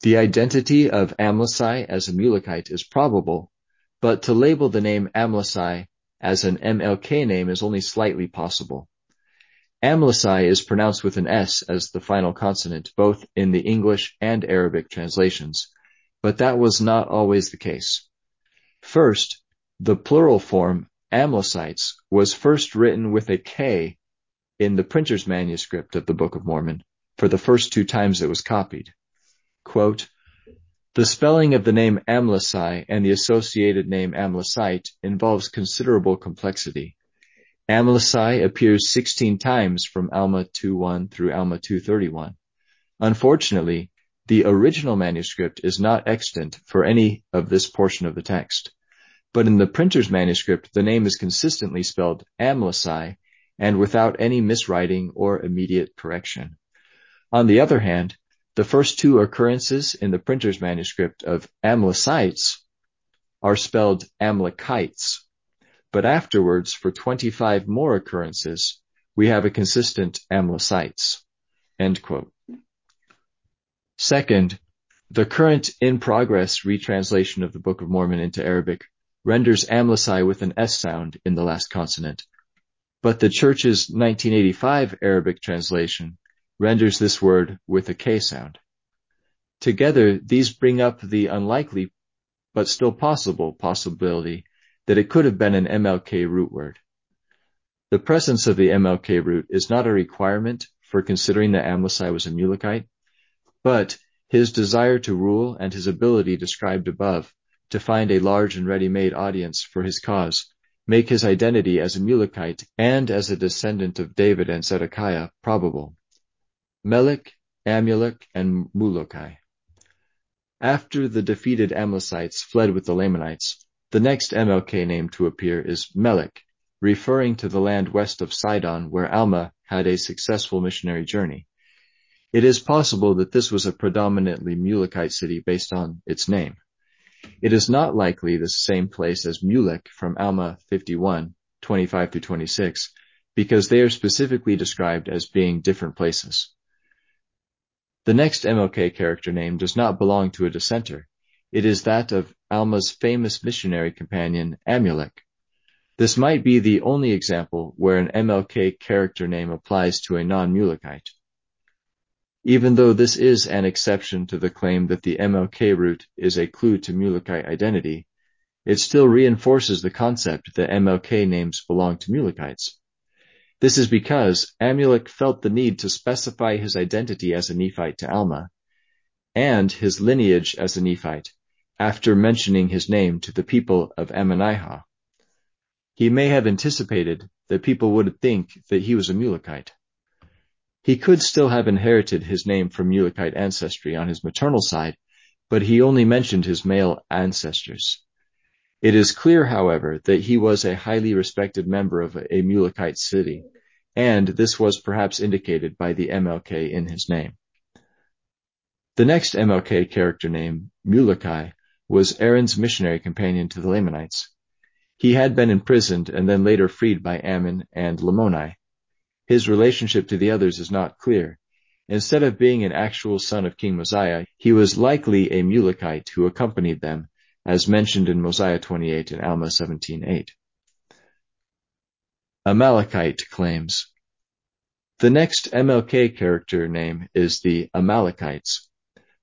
The identity of Amlici as a Mulekite is probable, but to label the name Amlici as an MLK name is only slightly possible. Amlici is pronounced with an S as the final consonant, both in the English and Arabic translations, but that was not always the case. First, the plural form Amlicites was first written with a K in the printer's manuscript of the Book of Mormon for the first two times it was copied. Quote, the spelling of the name Amlici and the associated name Amlicite involves considerable complexity. Amlici appears 16 times from Alma 2.1 through Alma 2.31. Unfortunately, the original manuscript is not extant for any of this portion of the text. But in the printer's manuscript, the name is consistently spelled Amlici and without any miswriting or immediate correction. On the other hand, the first two occurrences in the printer's manuscript of Amlicites are spelled Amalekites, but afterwards, for 25 more occurrences, we have a consistent Amlicites. End quote. Second, the current in-progress retranslation of the Book of Mormon into Arabic renders Amlici with an S sound in the last consonant, but the Church's 1985 Arabic translation renders this word with a K sound. Together, these bring up the unlikely but still possible possibility that it could have been an MLK root word. The presence of the MLK root is not a requirement for considering that Amlici was a Mulekite, but his desire to rule and his ability described above to find a large and ready-made audience for his cause make his identity as a Mulekite and as a descendant of David and Zedekiah probable. Melek, Amulek, and Muloki. After the defeated Amlicites fled with the Lamanites, the next MLK name to appear is Melek, referring to the land west of Sidon where Alma had a successful missionary journey. It is possible that this was a predominantly Mulekite city based on its name. It is not likely the same place as Mulek from Alma 51, 25 through 26, because they are specifically described as being different places. The next MLK character name does not belong to a dissenter. It is that of Alma's famous missionary companion, Amulek. This might be the only example where an MLK character name applies to a non-Mulekite. Even though this is an exception to the claim that the MLK root is a clue to Mulekite identity, it still reinforces the concept that MLK names belong to Mulekites. This is because Amulek felt the need to specify his identity as a Nephite to Alma, and his lineage as a Nephite, after mentioning his name to the people of Ammonihah. He may have anticipated that people would think that he was a Mulekite. He could still have inherited his name from Mulekite ancestry on his maternal side, but he only mentioned his male ancestors. It is clear, however, that he was a highly respected member of a Mulekite city, and this was perhaps indicated by the MLK in his name. The next MLK character name, Muloki, was Aaron's missionary companion to the Lamanites. He had been imprisoned and then later freed by Ammon and Lamoni. His relationship to the others is not clear. Instead of being an actual son of King Mosiah, he was likely a Mulekite who accompanied them, as mentioned in Mosiah 28 and Alma 17:8. Amalekite claims. The next MLK character name is the Amalekites.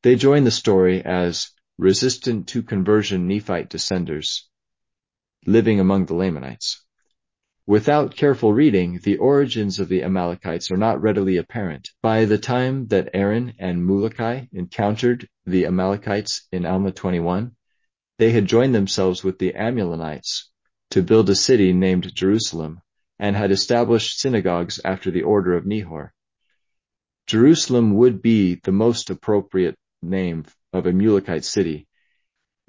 They join the story as resistant to conversion Nephite descenders living among the Lamanites. Without careful reading, the origins of the Amalekites are not readily apparent. By the time that Aaron and Muloki encountered the Amalekites in Alma 21, they had joined themselves with the Amulonites to build a city named Jerusalem and had established synagogues after the order of Nehor. Jerusalem would be the most appropriate name of a city,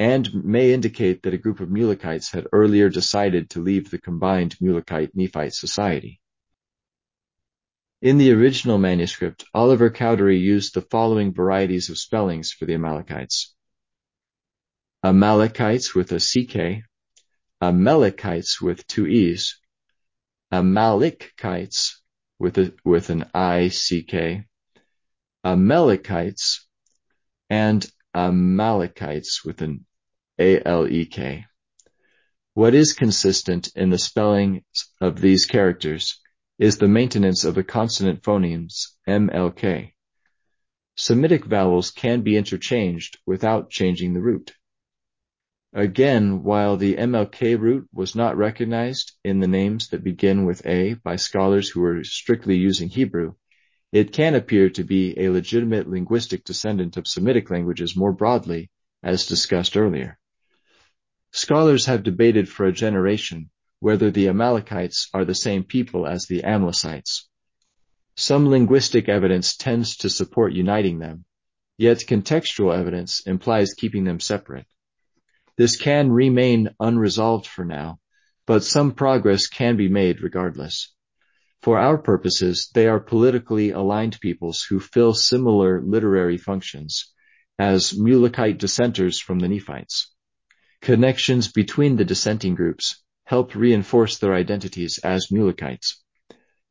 and may indicate that a group of Mulekites had earlier decided to leave the combined Mulekite-Nephite society. In the original manuscript, Oliver Cowdery used the following varieties of spellings for the Amalekites. Amalekites with a CK, Amalekites with two E's, Amalekites with a, with an ICK, Amalekites, and Amalekites with an ALEK. What is consistent in the spelling of these characters is the maintenance of the consonant phonemes MLK. Semitic vowels can be interchanged without changing the root. Again, while the MLK root was not recognized in the names that begin with A by scholars who were strictly using Hebrew, it can appear to be a legitimate linguistic descendant of Semitic languages more broadly, as discussed earlier. Scholars have debated for a generation whether the Amalekites are the same people as the Amlicites. Some linguistic evidence tends to support uniting them, yet contextual evidence implies keeping them separate. This can remain unresolved for now, but some progress can be made regardless. For our purposes, they are politically aligned peoples who fill similar literary functions as Mulekite dissenters from the Nephites. Connections between the dissenting groups help reinforce their identities as Mulekites.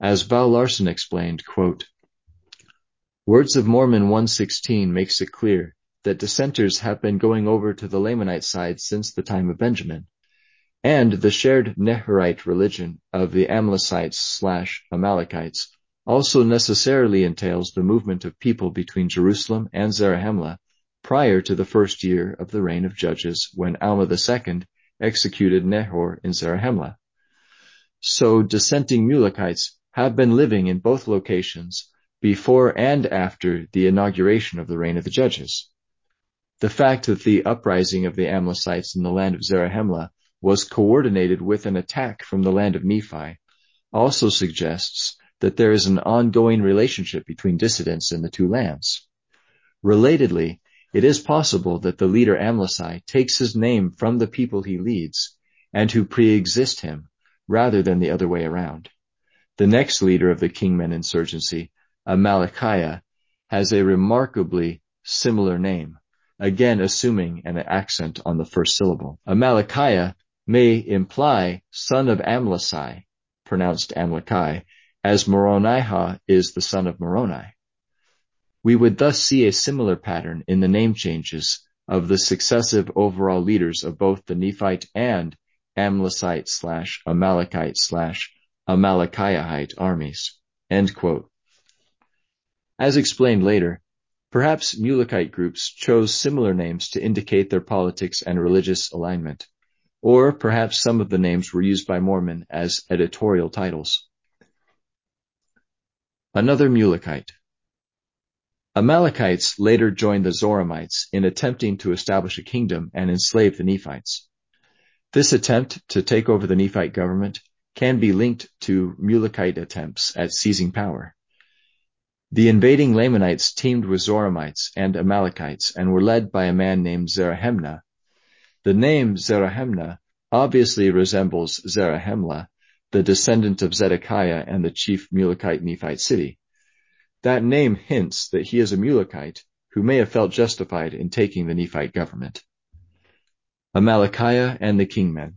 As Val Larsen explained, quote, Words of Mormon 116 makes it clear that dissenters have been going over to the Lamanite side since the time of Benjamin, and the shared Nehorite religion of the Amlicites slash Amalekites also necessarily entails the movement of people between Jerusalem and Zarahemla prior to the first year of the reign of Judges when Alma II executed Nehor in Zarahemla. So dissenting Mulekites have been living in both locations before and after the inauguration of the reign of the Judges. The fact that the uprising of the Amlicites in the land of Zarahemla was coordinated with an attack from the land of Nephi also suggests that there is an ongoing relationship between dissidents in the two lands. Relatedly, it is possible that the leader Amlici takes his name from the people he leads and who pre-exist him rather than the other way around. The next leader of the Kingmen insurgency, Amalickiah, has a remarkably similar name, again assuming an accent on the first syllable. Amalickiah may imply son of Amlici, pronounced Amlici, as Moronihah is the son of Moroni. We would thus see a similar pattern in the name changes of the successive overall leaders of both the Nephite and Amlicite slash Amalekite slash Amalickiahite armies. As explained later, Perhaps Mulekite groups chose similar names to indicate their politics and religious alignment, or perhaps some of the names were used by Mormon as editorial titles. Another Mulekite. Amalekites later joined the Zoramites in attempting to establish a kingdom and enslave the Nephites. This attempt to take over the Nephite government can be linked to Mulekite attempts at seizing power. The invading Lamanites teamed with Zoramites and Amalekites and were led by a man named Zerahemnah. The name Zerahemnah obviously resembles Zarahemla, the descendant of Zedekiah and the chief Mulekite Nephite city. That name hints that he is a Mulekite who may have felt justified in taking the Nephite government. Amalickiah and the Kingmen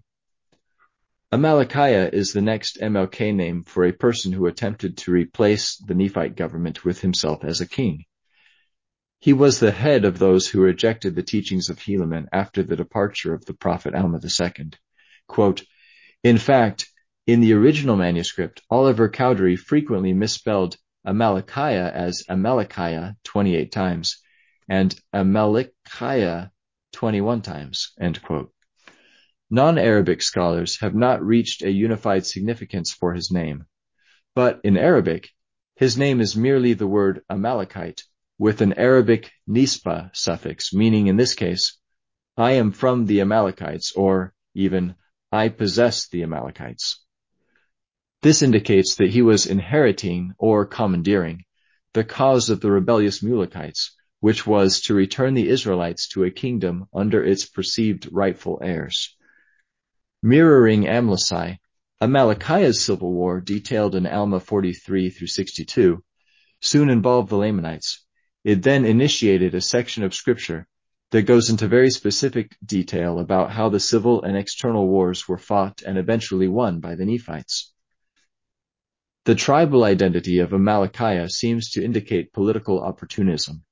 Amalickiah is the next MLK name for a person who attempted to replace the Nephite government with himself as a king. He was the head of those who rejected the teachings of Helaman after the departure of the prophet Alma II. Quote, in fact, in the original manuscript, Oliver Cowdery frequently misspelled Amalickiah as Amalickiah 28 times and Amalickiah 21 times. Non-Arabic scholars have not reached a unified significance for his name. But in Arabic, his name is merely the word Amalekite with an Arabic nisba suffix, meaning in this case, I am from the Amalekites, or even, I possess the Amalekites. This indicates that he was inheriting or commandeering the cause of the rebellious Mulekites, which was to return the Israelites to a kingdom under its perceived rightful heirs. Mirroring Amlici, Amalickiah's civil war, detailed in Alma 43 through 62, soon involved the Lamanites. It then initiated a section of scripture that goes into very specific detail about how the civil and external wars were fought and eventually won by the Nephites. The tribal identity of Amalickiah seems to indicate political opportunism.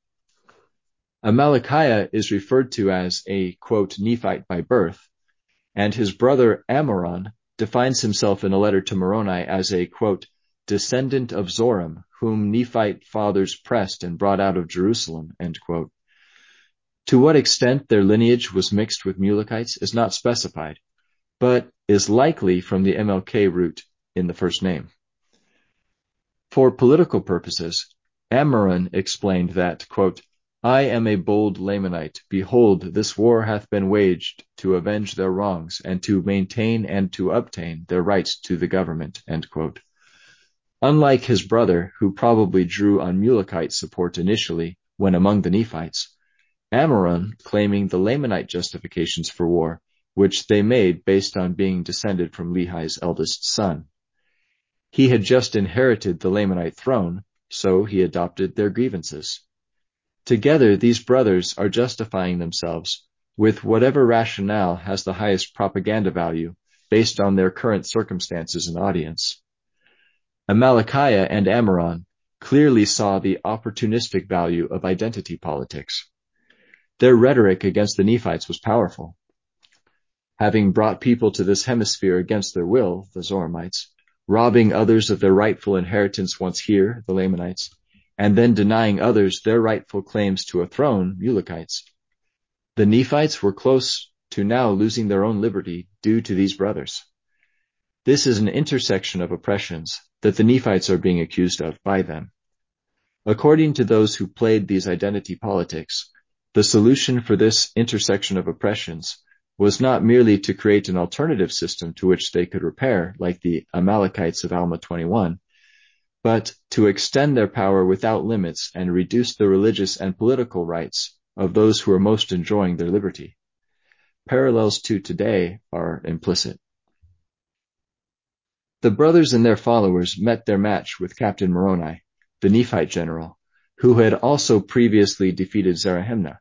Amalickiah is referred to as a, quote, Nephite by birth, and his brother Ammoron defines himself in a letter to Moroni as a, quote, descendant of Zoram, whom Nephite fathers pressed and brought out of Jerusalem. To what extent their lineage was mixed with Mulekites is not specified, but is likely from the MLK root in the first name. For political purposes, Ammoron explained that, quote, I am a bold Lamanite. Behold, this war hath been waged to avenge their wrongs, and to maintain and to obtain their rights to the government. Unlike his brother, who probably drew on Mulekite support initially when among the Nephites, Ammoron claiming the Lamanite justifications for war, which they made based on being descended from Lehi's eldest son. He had just inherited the Lamanite throne, so he adopted their grievances. Together, these brothers are justifying themselves with whatever rationale has the highest propaganda value based on their current circumstances and audience. Amalickiah and Ammoron clearly saw the opportunistic value of identity politics. Their rhetoric against the Nephites was powerful. Having brought people to this hemisphere against their will, the Zoramites, robbing others of their rightful inheritance once here, the Lamanites, and then denying others their rightful claims to a throne, Mulekites. The Nephites were close to now losing their own liberty due to these brothers. This is an intersection of oppressions that the Nephites are being accused of by them. According to those who played these identity politics, the solution for this intersection of oppressions was not merely to create an alternative system to which they could repair, like the Amalekites of Alma 21, but to extend their power without limits and reduce the religious and political rights of those who are most enjoying their liberty. Parallels to today are implicit. The brothers and their followers met their match with Captain Moroni, the Nephite general, who had also previously defeated Zerahemnah.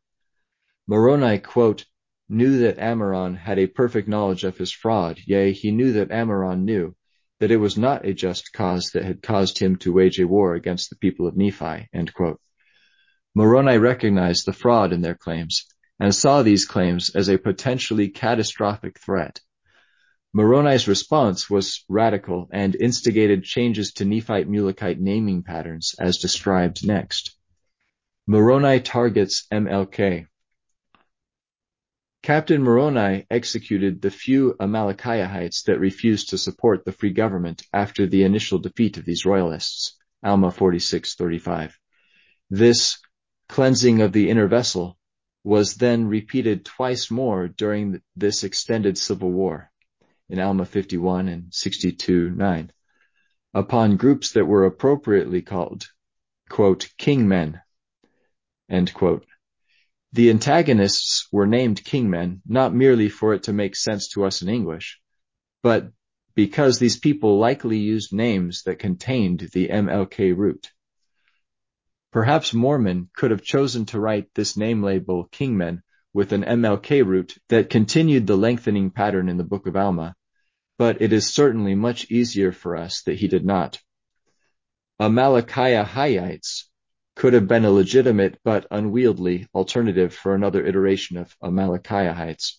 Moroni, quote, knew that Ammoron had a perfect knowledge of his fraud, yea, he knew that Ammoron knew, that it was not a just cause that had caused him to wage a war against the people of Nephi. Moroni recognized the fraud in their claims and saw these claims as a potentially catastrophic threat. Moroni's response was radical and instigated changes to Nephite Mulekite naming patterns as described next. Moroni targets MLK. Captain Moroni executed the few Amalickiahites that refused to support the free government after the initial defeat of these royalists. Alma 46:35. This cleansing of the inner vessel was then repeated twice more during this extended civil war in Alma 51 and 62:9 upon groups that were appropriately called quote king men end quote the antagonists were named kingmen not merely for it to make sense to us in English, but because these people likely used names that contained the MLK root. Perhaps Mormon could have chosen to write this name label kingmen with an MLK root that continued the lengthening pattern in the Book of Alma, but it is certainly much easier for us that he did not. Amalickiahites could have been a legitimate but unwieldy alternative for another iteration of Amalickiahites.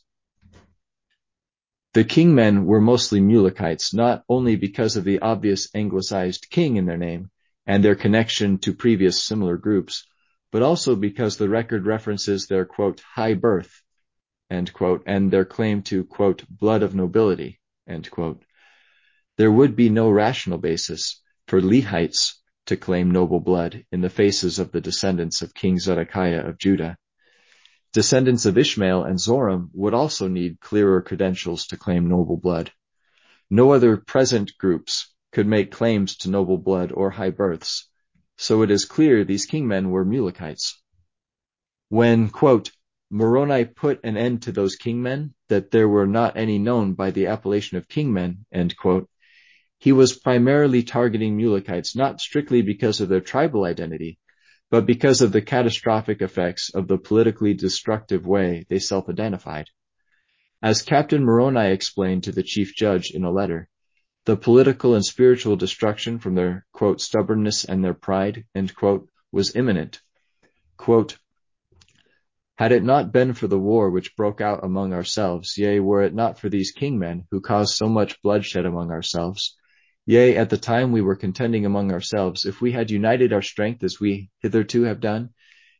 The kingmen were mostly Mulekites, not only because of the obvious anglicized king in their name and their connection to previous similar groups, but also because the record references their quote, high birth, quote, and their claim to quote, blood of nobility. There would be no rational basis for Lehites to claim noble blood in the faces of the descendants of King Zedekiah of Judah. Descendants of Ishmael and Zoram would also need clearer credentials to claim noble blood. No other present groups could make claims to noble blood or high births, so it is clear these kingmen were Mulekites. When, quote, Moroni put an end to those kingmen, that there were not any known by the appellation of kingmen, end quote, he was primarily targeting Mulekites not strictly because of their tribal identity, but because of the catastrophic effects of the politically destructive way they self-identified. As Captain Moroni explained to the chief judge in a letter, the political and spiritual destruction from their, quote, stubbornness and their pride, quote, was imminent. Quote, had it not been for the war which broke out among ourselves, yea, were it not for these kingmen who caused so much bloodshed among ourselves, yea, at the time we were contending among ourselves, if we had united our strength as we hitherto have done,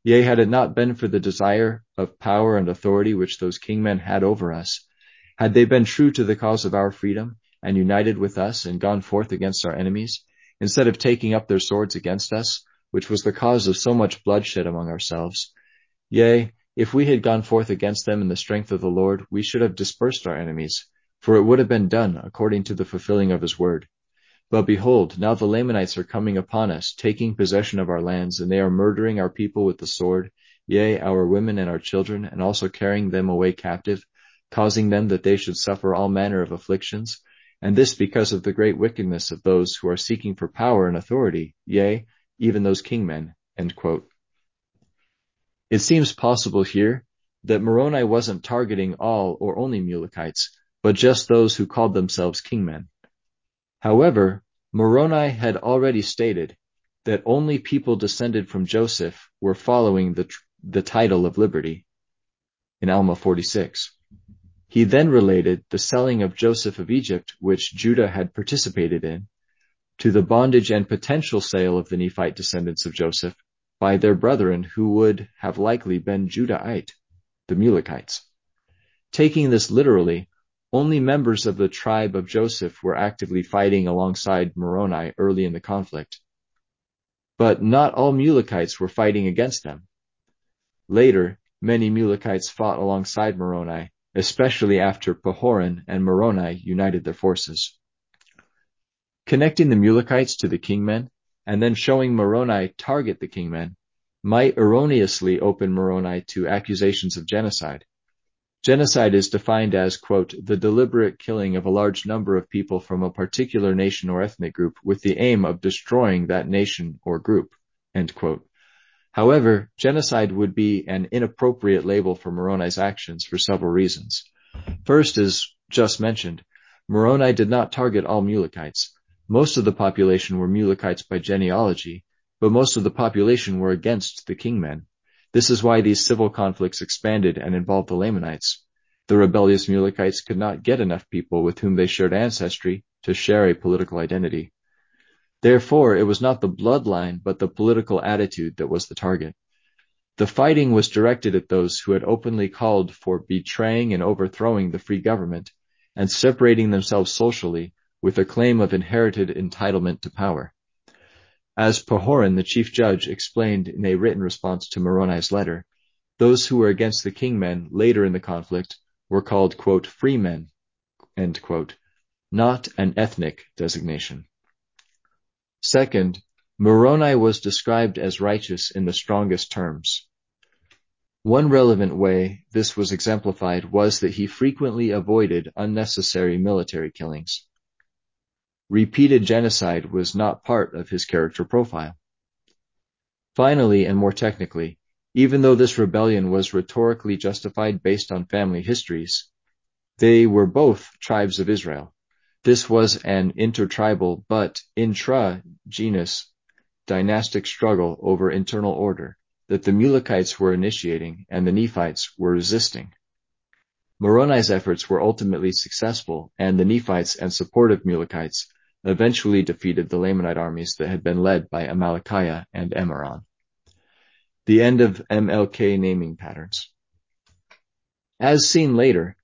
yea, had it not been for the desire of power and authority which those kingmen had over us, had they been true to the cause of our freedom, and united with us, and gone forth against our enemies, instead of taking up their swords against us, which was the cause of so much bloodshed among ourselves, yea, if we had gone forth against them in the strength of the Lord, we should have dispersed our enemies, for it would have been done according to the fulfilling of his word. But behold, now the Lamanites are coming upon us, taking possession of our lands, and they are murdering our people with the sword, yea, our women and our children, and also carrying them away captive, causing them that they should suffer all manner of afflictions, and this because of the great wickedness of those who are seeking for power and authority, yea, even those kingmen. It seems possible here that Moroni wasn't targeting all or only Mulekites, but just those who called themselves kingmen. However, Moroni had already stated that only people descended from Joseph were following the, the title of liberty in Alma 46. He then related the selling of Joseph of Egypt, which Judah had participated in, to the bondage and potential sale of the Nephite descendants of Joseph by their brethren who would have likely been Judahite, the Mulekites. Taking this literally, only members of the tribe of Joseph were actively fighting alongside Moroni early in the conflict. But not all Mulekites were fighting against them. Later, many Mulekites fought alongside Moroni, especially after Pahoran and Moroni united their forces. Connecting the Mulekites to the kingmen and then showing Moroni target the kingmen might erroneously open Moroni to accusations of genocide. Genocide is defined as, quote, the deliberate killing of a large number of people from a particular nation or ethnic group with the aim of destroying that nation or group, end quote. However, genocide would be an inappropriate label for Moroni's actions for several reasons. First, as just mentioned, Moroni did not target all Mulekites. Most of the population were Mulekites by genealogy, but most of the population were against the kingmen. This is why these civil conflicts expanded and involved the Lamanites. The rebellious Mulekites could not get enough people with whom they shared ancestry to share a political identity. Therefore, it was not the bloodline, but the political attitude that was the target. The fighting was directed at those who had openly called for betraying and overthrowing the free government and separating themselves socially with a claim of inherited entitlement to power. As Pahoran, the chief judge, explained in a written response to Moroni's letter, those who were against the kingmen later in the conflict were called, quote, free men, quote, not an ethnic designation. Second, Moroni was described as righteous in the strongest terms. One relevant way this was exemplified was that he frequently avoided unnecessary military killings repeated genocide was not part of his character profile. Finally, and more technically, even though this rebellion was rhetorically justified based on family histories, they were both tribes of Israel. This was an intertribal but intra-genus dynastic struggle over internal order that the Mulekites were initiating and the Nephites were resisting. Moroni's efforts were ultimately successful and the Nephites and supportive Mulekites eventually defeated the Lamanite armies that had been led by Amalickiah and Ammoron. The end of MLK naming patterns. As seen later,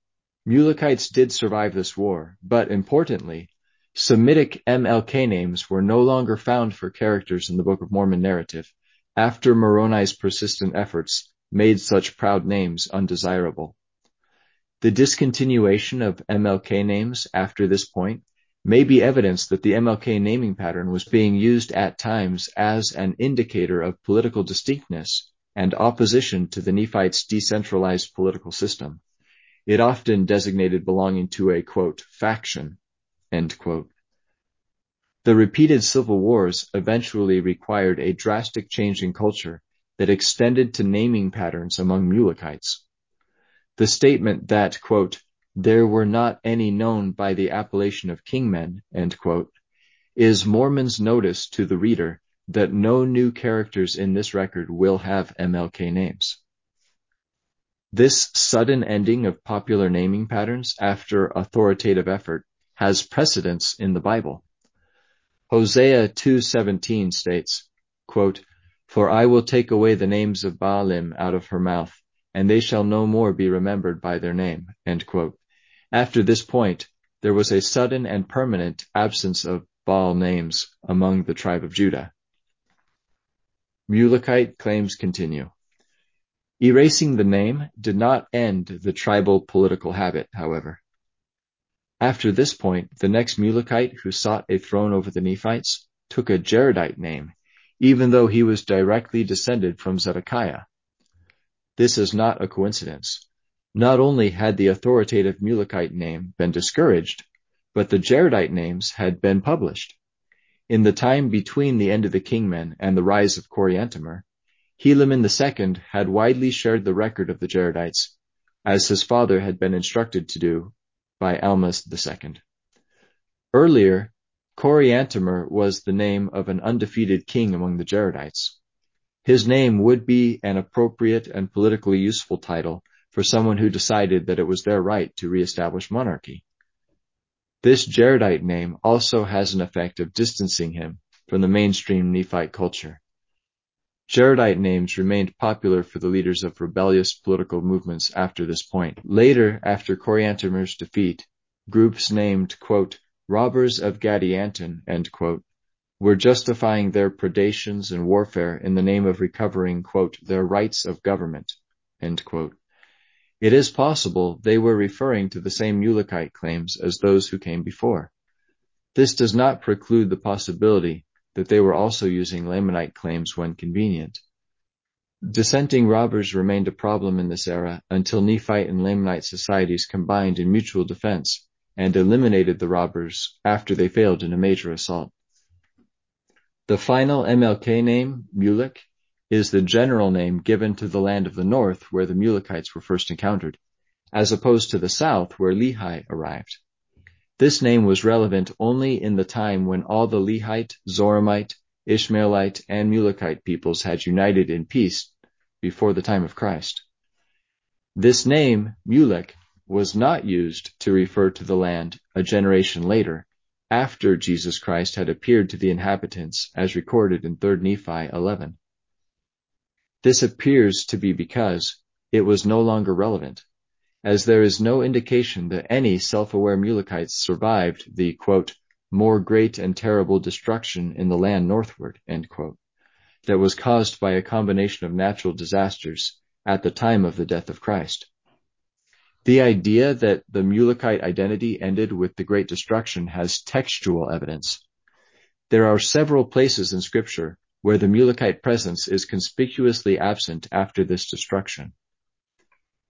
Mulekites did survive this war, but importantly, Semitic MLK names were no longer found for characters in the Book of Mormon narrative after Moroni's persistent efforts made such proud names undesirable. The discontinuation of MLK names after this point may be evidence that the MLK naming pattern was being used at times as an indicator of political distinctness and opposition to the Nephites' decentralized political system. It often designated belonging to a, quote, faction, end quote. The repeated civil wars eventually required a drastic change in culture that extended to naming patterns among Mulekites. The statement that, quote, there were not any known by the appellation of kingmen, quote, is Mormon's notice to the reader that no new characters in this record will have MLK names. This sudden ending of popular naming patterns after authoritative effort has precedence in the Bible. Hosea 2.17 states, quote, For I will take away the names of Baalim out of her mouth, and they shall no more be remembered by their name. After this point, there was a sudden and permanent absence of Baal names among the tribe of Judah. Mulekite claims continue. Erasing the name did not end the tribal political habit, however. After this point, the next Mulekite who sought a throne over the Nephites took a Jaredite name, even though he was directly descended from Zedekiah. This is not a coincidence. Not only had the authoritative Mulekite name been discouraged, but the Jaredite names had been published. In the time between the end of the kingmen and the rise of Coriantumr, Helaman II had widely shared the record of the Jaredites, as his father had been instructed to do by Almas II. Earlier, Coriantumr was the name of an undefeated king among the Jaredites. His name would be an appropriate and politically useful title for someone who decided that it was their right to reestablish monarchy. This Jaredite name also has an effect of distancing him from the mainstream Nephite culture. Jaredite names remained popular for the leaders of rebellious political movements after this point. Later, after Coriantumr's defeat, groups named, quote, robbers of Gadianton, quote, were justifying their predations and warfare in the name of recovering, quote, their rights of government, It is possible they were referring to the same Mulekite claims as those who came before. This does not preclude the possibility that they were also using Lamanite claims when convenient. Dissenting robbers remained a problem in this era until Nephite and Lamanite societies combined in mutual defense and eliminated the robbers after they failed in a major assault. The final MLK name, Mulek, is the general name given to the land of the north where the Mulekites were first encountered, as opposed to the south where Lehi arrived. This name was relevant only in the time when all the Lehite, Zoramite, Ishmaelite, and Mulekite peoples had united in peace before the time of Christ. This name, Mulek, was not used to refer to the land a generation later, after Jesus Christ had appeared to the inhabitants as recorded in 3 Nephi 11. This appears to be because it was no longer relevant as there is no indication that any self-aware Mulekites survived the, quote, more great and terrible destruction in the land northward, that was caused by a combination of natural disasters at the time of the death of Christ. The idea that the Mulekite identity ended with the Great Destruction has textual evidence. There are several places in Scripture where the Mulekite presence is conspicuously absent after this destruction.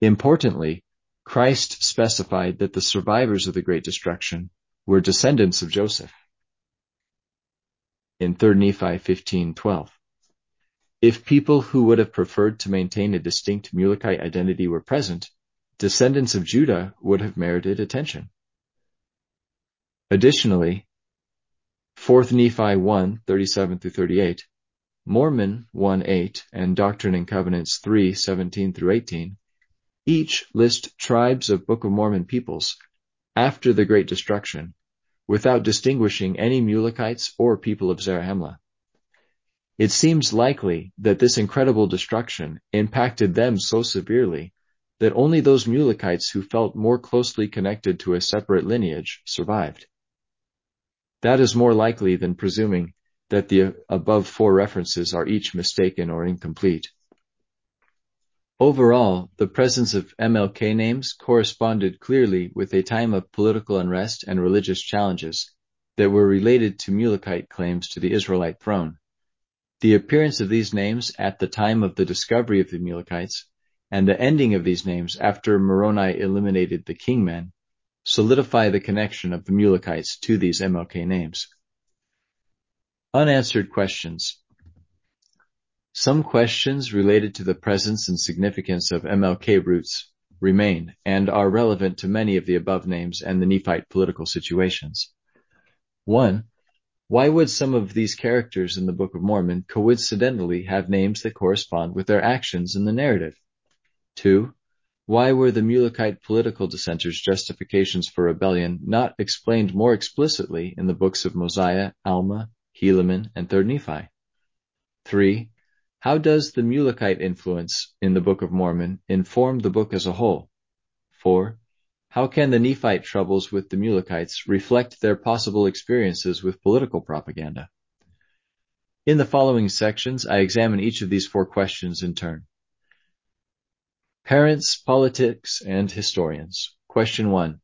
Importantly, Christ specified that the survivors of the great destruction were descendants of Joseph. In 3 Nephi 15:12. If people who would have preferred to maintain a distinct Mulekite identity were present, descendants of Judah would have merited attention. Additionally, 4 Nephi 1, 37 through 38, Mormon 1, 8, and Doctrine and Covenants 3, 17 through 18 each list tribes of Book of Mormon peoples after the Great Destruction without distinguishing any Mulekites or people of Zarahemla. It seems likely that this incredible destruction impacted them so severely that only those Mulekites who felt more closely connected to a separate lineage survived. That is more likely than presuming that the above four references are each mistaken or incomplete. Overall, the presence of MLK names corresponded clearly with a time of political unrest and religious challenges that were related to Mulekite claims to the Israelite throne. The appearance of these names at the time of the discovery of the Mulekites and the ending of these names after Moroni eliminated the kingmen solidify the connection of the Mulekites to these MLK names. Unanswered questions. Some questions related to the presence and significance of MLK roots remain and are relevant to many of the above names and the Nephite political situations. 1. Why would some of these characters in the Book of Mormon coincidentally have names that correspond with their actions in the narrative? 2. Why were the Mulekite political dissenters' justifications for rebellion not explained more explicitly in the books of Mosiah, Alma, Helaman, and 3rd Nephi? 3. How does the Mulekite influence in the Book of Mormon inform the book as a whole? 4. How can the Nephite troubles with the Mulekites reflect their possible experiences with political propaganda? In the following sections, I examine each of these four questions in turn. Parents, Politics, and Historians. Question 1.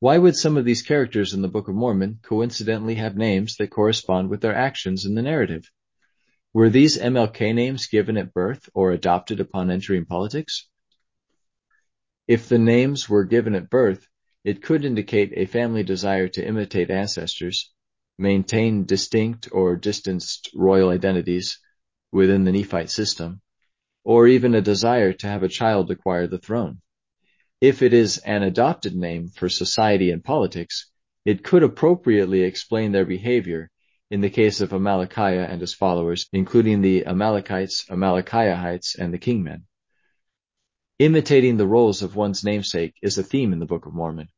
Why would some of these characters in the Book of Mormon coincidentally have names that correspond with their actions in the narrative? Were these MLK names given at birth or adopted upon entering politics? If the names were given at birth, it could indicate a family desire to imitate ancestors, maintain distinct or distanced royal identities within the Nephite system, or even a desire to have a child acquire the throne. If it is an adopted name for society and politics, it could appropriately explain their behavior in the case of Amalickiah and his followers, including the Amalekites, Amalickiahites, and the Kingmen. Imitating the roles of one's namesake is a theme in the Book of Mormon.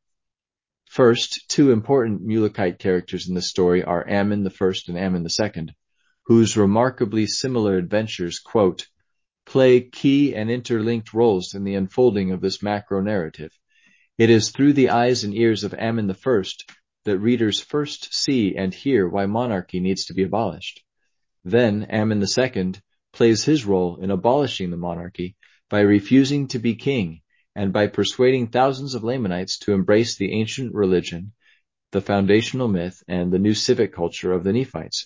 First, two important Mulekite characters in the story are Ammon the first and Ammon the second, whose remarkably similar adventures, quote, play key and interlinked roles in the unfolding of this macro narrative. It is through the eyes and ears of Ammon First that readers first see and hear why monarchy needs to be abolished. Then Ammon Second plays his role in abolishing the monarchy by refusing to be king and by persuading thousands of Lamanites to embrace the ancient religion, the foundational myth, and the new civic culture of the Nephites.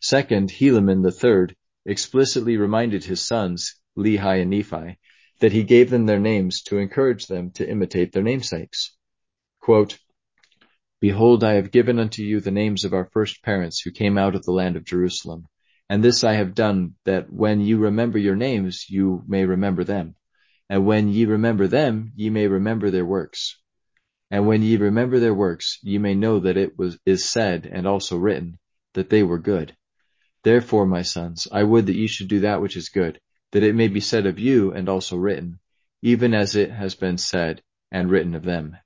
Second, Helaman Third explicitly reminded his sons, Lehi and Nephi, that he gave them their names to encourage them to imitate their namesakes. Quote, Behold, I have given unto you the names of our first parents who came out of the land of Jerusalem. And this I have done, that when ye remember your names, you may remember them. And when ye remember them, ye may remember their works. And when ye remember their works, ye may know that it was, is said, and also written, that they were good. Therefore, my sons, I would that ye should do that which is good, that it may be said of you and also written, even as it has been said and written of them.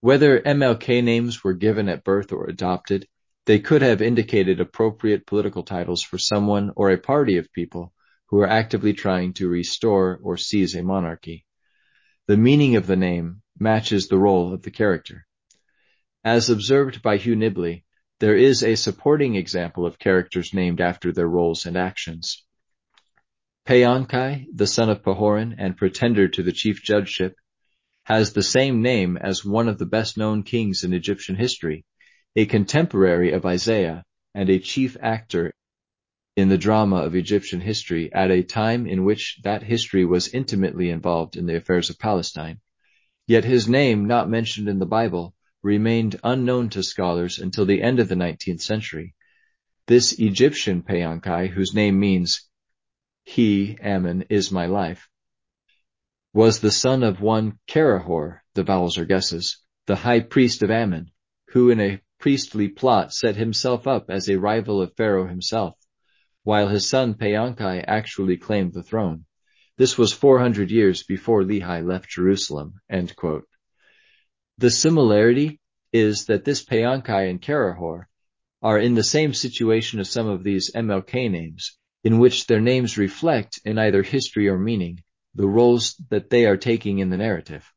Whether MLK names were given at birth or adopted, they could have indicated appropriate political titles for someone or a party of people who are actively trying to restore or seize a monarchy. The meaning of the name matches the role of the character. As observed by Hugh Nibley, there is a supporting example of characters named after their roles and actions. Paanchi, the son of Pahoran and pretender to the chief judgeship, has the same name as one of the best known kings in Egyptian history, a contemporary of Isaiah and a chief actor in the drama of Egyptian history at a time in which that history was intimately involved in the affairs of Palestine. Yet his name, not mentioned in the Bible, remained unknown to scholars until the end of the 19th century. This Egyptian Paanchi, whose name means, He, Ammon, is my life, was the son of one Kerahor, the vowels are guesses, the high priest of Ammon, who in a priestly plot set himself up as a rival of Pharaoh himself, while his son Paanchi actually claimed the throne. This was 400 years before Lehi left Jerusalem. The similarity is that this Paanchi and Kerahor are in the same situation as some of these MLK names, in which their names reflect, in either history or meaning, the roles that they are taking in the narrative.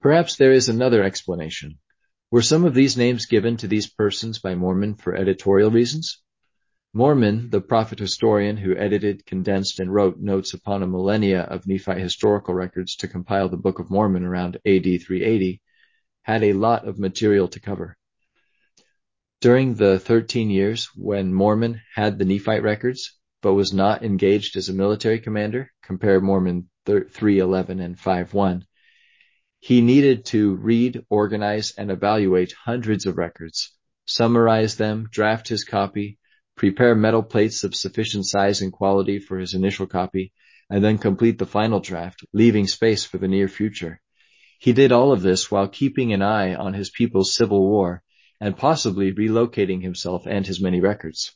Perhaps there is another explanation. Were some of these names given to these persons by Mormon for editorial reasons? Mormon, the prophet historian who edited, condensed, and wrote notes upon a millennia of Nephite historical records to compile the Book of Mormon around AD 380, had a lot of material to cover. During the 13 years when Mormon had the Nephite records, but was not engaged as a military commander, compare Mormon 3.11 and 5.1, he needed to read, organize, and evaluate hundreds of records, summarize them, draft his copy, prepare metal plates of sufficient size and quality for his initial copy, and then complete the final draft, leaving space for the near future. He did all of this while keeping an eye on his people's civil war and possibly relocating himself and his many records.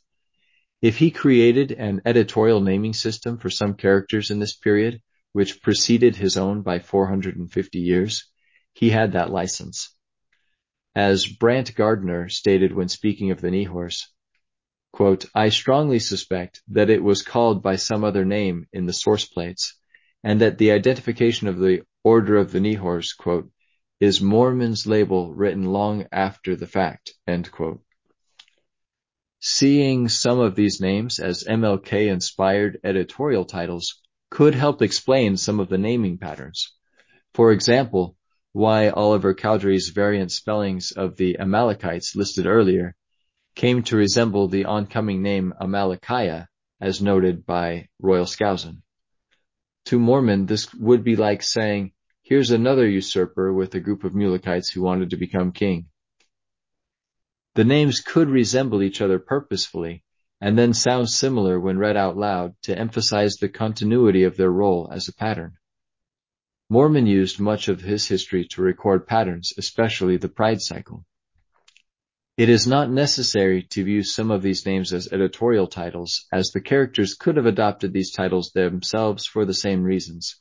If he created an editorial naming system for some characters in this period, which preceded his own by 450 years, he had that license. As Brant Gardner stated when speaking of the Nehors, quote, I strongly suspect that it was called by some other name in the source plates, and that the identification of the Order of the Nehors, quote, is Mormon's label written long after the fact. Seeing some of these names as MLK inspired editorial titles could help explain some of the naming patterns. For example, why Oliver Cowdery's variant spellings of the Amalekites listed earlier came to resemble the oncoming name Amalickiah, as noted by Royal Skousen. To Mormon, this would be like saying, here's another usurper with a group of Mulekites who wanted to become king. The names could resemble each other purposefully and then sound similar when read out loud to emphasize the continuity of their role as a pattern. Mormon used much of his history to record patterns, especially the pride cycle. It is not necessary to view some of these names as editorial titles, as the characters could have adopted these titles themselves for the same reasons.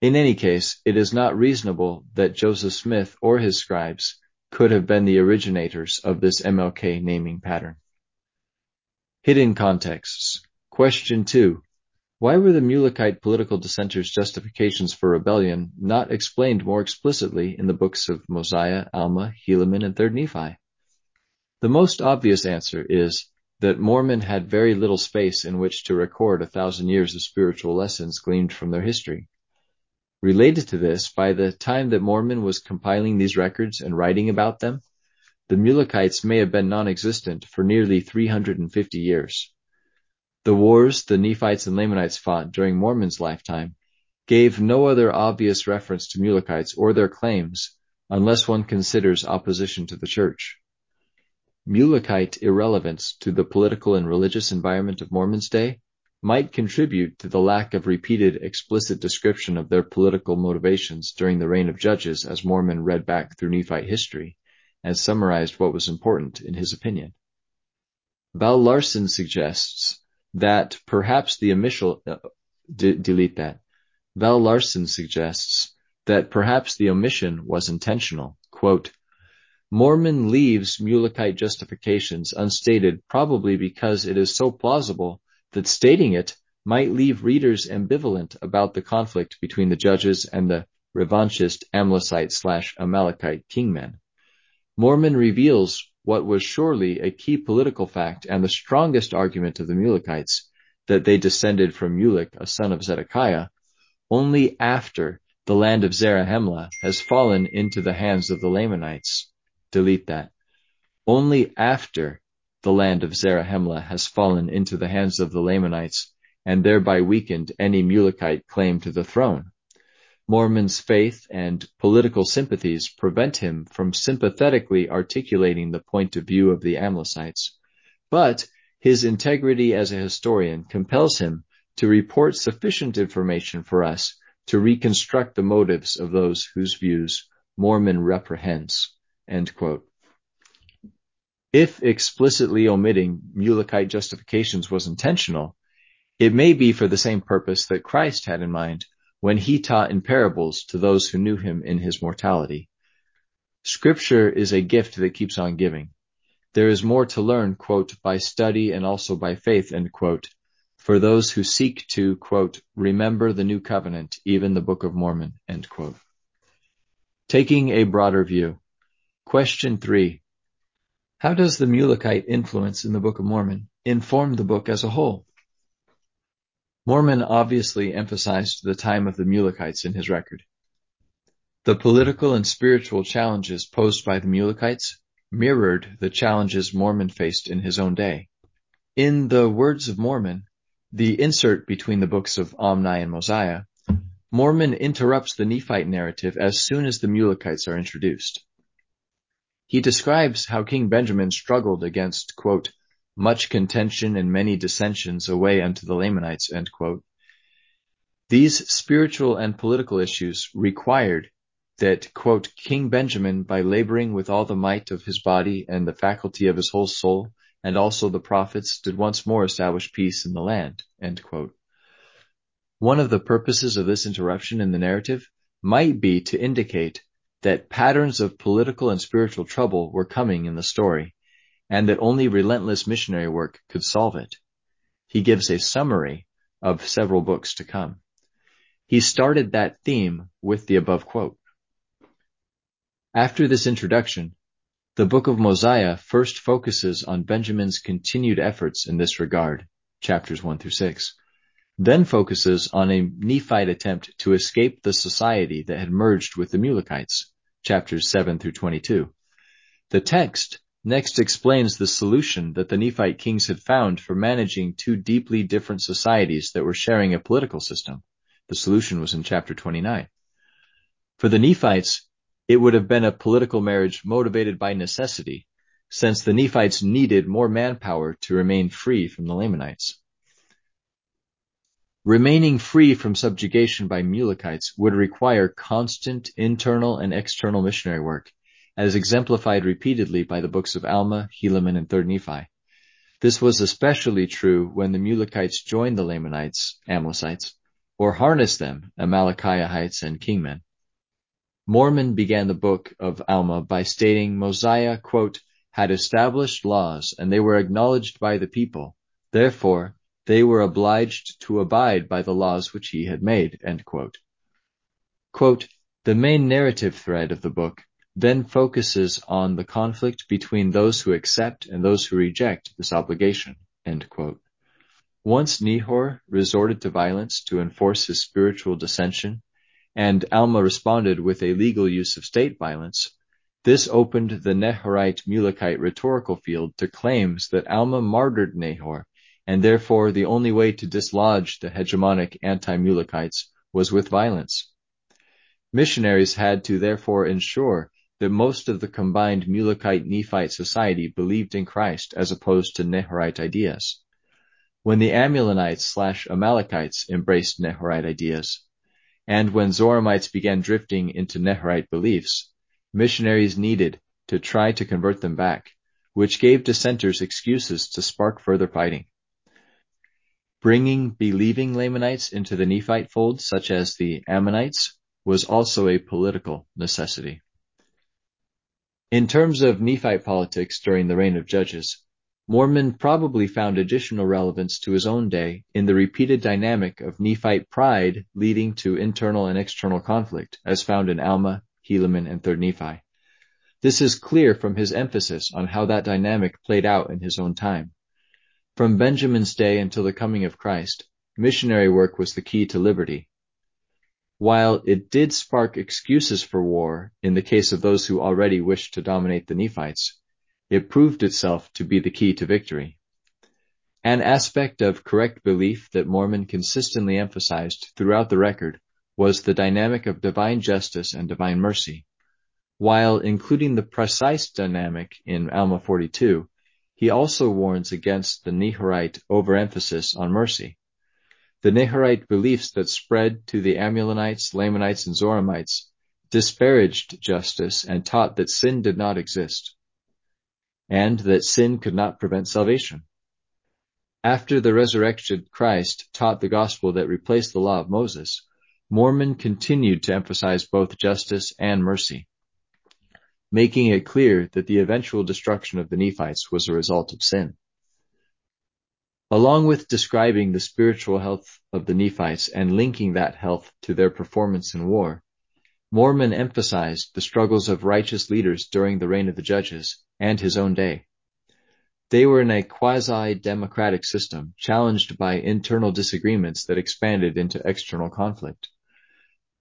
In any case, it is not reasonable that Joseph Smith or his scribes could have been the originators of this MLK naming pattern. Hidden contexts. Question 2. Why were the Mulekite political dissenters' justifications for rebellion not explained more explicitly in the books of Mosiah, Alma, Helaman, and 3rd Nephi? The most obvious answer is that Mormon had very little space in which to record a thousand years of spiritual lessons gleaned from their history. Related to this, by the time that Mormon was compiling these records and writing about them, the Mulekites may have been non-existent for nearly 350 years. The wars the Nephites and Lamanites fought during Mormon's lifetime gave no other obvious reference to Mulekites or their claims unless one considers opposition to the church. Mulekite irrelevance to the political and religious environment of Mormon's day might contribute to the lack of repeated explicit description of their political motivations during the reign of judges as Mormon read back through Nephite history and summarized what was important in his opinion. Val Larsen suggests that perhaps the omission, uh, de- delete that. Val Larsen suggests that perhaps the omission was intentional. Quote, Mormon leaves Mulekite justifications unstated probably because it is so plausible that stating it might leave readers ambivalent about the conflict between the judges and the revanchist Amlicite slash Amalekite kingmen. Mormon reveals what was surely a key political fact and the strongest argument of the Mulekites, that they descended from Mulek, a son of Zedekiah, only after the land of Zarahemla has fallen into the hands of the Lamanites. Delete that. Only after the land of Zarahemla has fallen into the hands of the Lamanites and thereby weakened any Mulekite claim to the throne. Mormon's faith and political sympathies prevent him from sympathetically articulating the point of view of the Amlicites, but his integrity as a historian compels him to report sufficient information for us to reconstruct the motives of those whose views Mormon reprehends. If explicitly omitting Mulekite justifications was intentional, it may be for the same purpose that Christ had in mind when he taught in parables to those who knew him in his mortality. Scripture is a gift that keeps on giving. There is more to learn, quote, by study and also by faith, end quote, for those who seek to, quote, remember the new covenant, even the Book of Mormon, end quote. Taking a broader view. Question three. How does the Mulekite influence in the Book of Mormon inform the book as a whole? Mormon obviously emphasized the time of the Mulekites in his record. The political and spiritual challenges posed by the Mulekites mirrored the challenges Mormon faced in his own day. In the Words of Mormon, the insert between the books of Omni and Mosiah, Mormon interrupts the Nephite narrative as soon as the Mulekites are introduced. He describes how King Benjamin struggled against, quote, much contention and many dissensions away unto the Lamanites, These spiritual and political issues required that, quote, King Benjamin, by laboring with all the might of his body and the faculty of his whole soul, and also the prophets, did once more establish peace in the land, One of the purposes of this interruption in the narrative might be to indicate that patterns of political and spiritual trouble were coming in the story, and that only relentless missionary work could solve it. He gives a summary of several books to come. He started that theme with the above quote. After this introduction, the book of Mosiah first focuses on Benjamin's continued efforts in this regard, chapters 1 through 6, then focuses on a Nephite attempt to escape the society that had merged with the Mulekites, chapters 7 through 22. The text next explains the solution that the Nephite kings had found for managing two deeply different societies that were sharing a political system. The solution was in chapter 29. For the Nephites, it would have been a political marriage motivated by necessity, since the Nephites needed more manpower to remain free from the Lamanites. Remaining free from subjugation by Mulekites would require constant internal and external missionary work, as exemplified repeatedly by the books of Alma, Helaman, and 3rd Nephi. This was especially true when the Mulekites joined the Lamanites, Amlicites, or harnessed them, Amalickiahites and Kingmen. Mormon began the book of Alma by stating Mosiah, quote, had established laws and they were acknowledged by the people. Therefore, they were obliged to abide by the laws which he had made, quote. Quote, the main narrative thread of the book then focuses on the conflict between those who accept and those who reject this obligation, Once Nehor resorted to violence to enforce his spiritual dissension, and Alma responded with a legal use of state violence, this opened the Nehorite Mulekite rhetorical field to claims that Alma martyred Nehor, and therefore the only way to dislodge the hegemonic anti-Mulekites was with violence. Missionaries had to therefore ensure that most of the combined Mulekite Nephite society believed in Christ as opposed to Nehorite ideas. When the Amulonites slash Amalekites embraced Nehorite ideas, and when Zoramites began drifting into Nehorite beliefs, missionaries needed to try to convert them back, which gave dissenters excuses to spark further fighting. Bringing believing Lamanites into the Nephite fold, such as the Ammonites, was also a political necessity. In terms of Nephite politics during the reign of Judges, Mormon probably found additional relevance to his own day in the repeated dynamic of Nephite pride leading to internal and external conflict, as found in Alma, Helaman, and 3rd Nephi. This is clear from his emphasis on how that dynamic played out in his own time. From Benjamin's day until the coming of Christ, missionary work was the key to liberty. While it did spark excuses for war in the case of those who already wished to dominate the Nephites, it proved itself to be the key to victory. An aspect of correct belief that Mormon consistently emphasized throughout the record was the dynamic of divine justice and divine mercy. While including the precise dynamic in Alma 42, he also warns against the Nehorite overemphasis on mercy. The Nehorite beliefs that spread to the Amulonites, Lamanites, and Zoramites disparaged justice and taught that sin did not exist and that sin could not prevent salvation. After the resurrected Christ taught the gospel that replaced the law of Moses, Mormon continued to emphasize both justice and mercy, making it clear that the eventual destruction of the Nephites was a result of sin. Along with describing the spiritual health of the Nephites and linking that health to their performance in war, Mormon emphasized the struggles of righteous leaders during the reign of the judges and his own day. They were in a quasi-democratic system, challenged by internal disagreements that expanded into external conflict.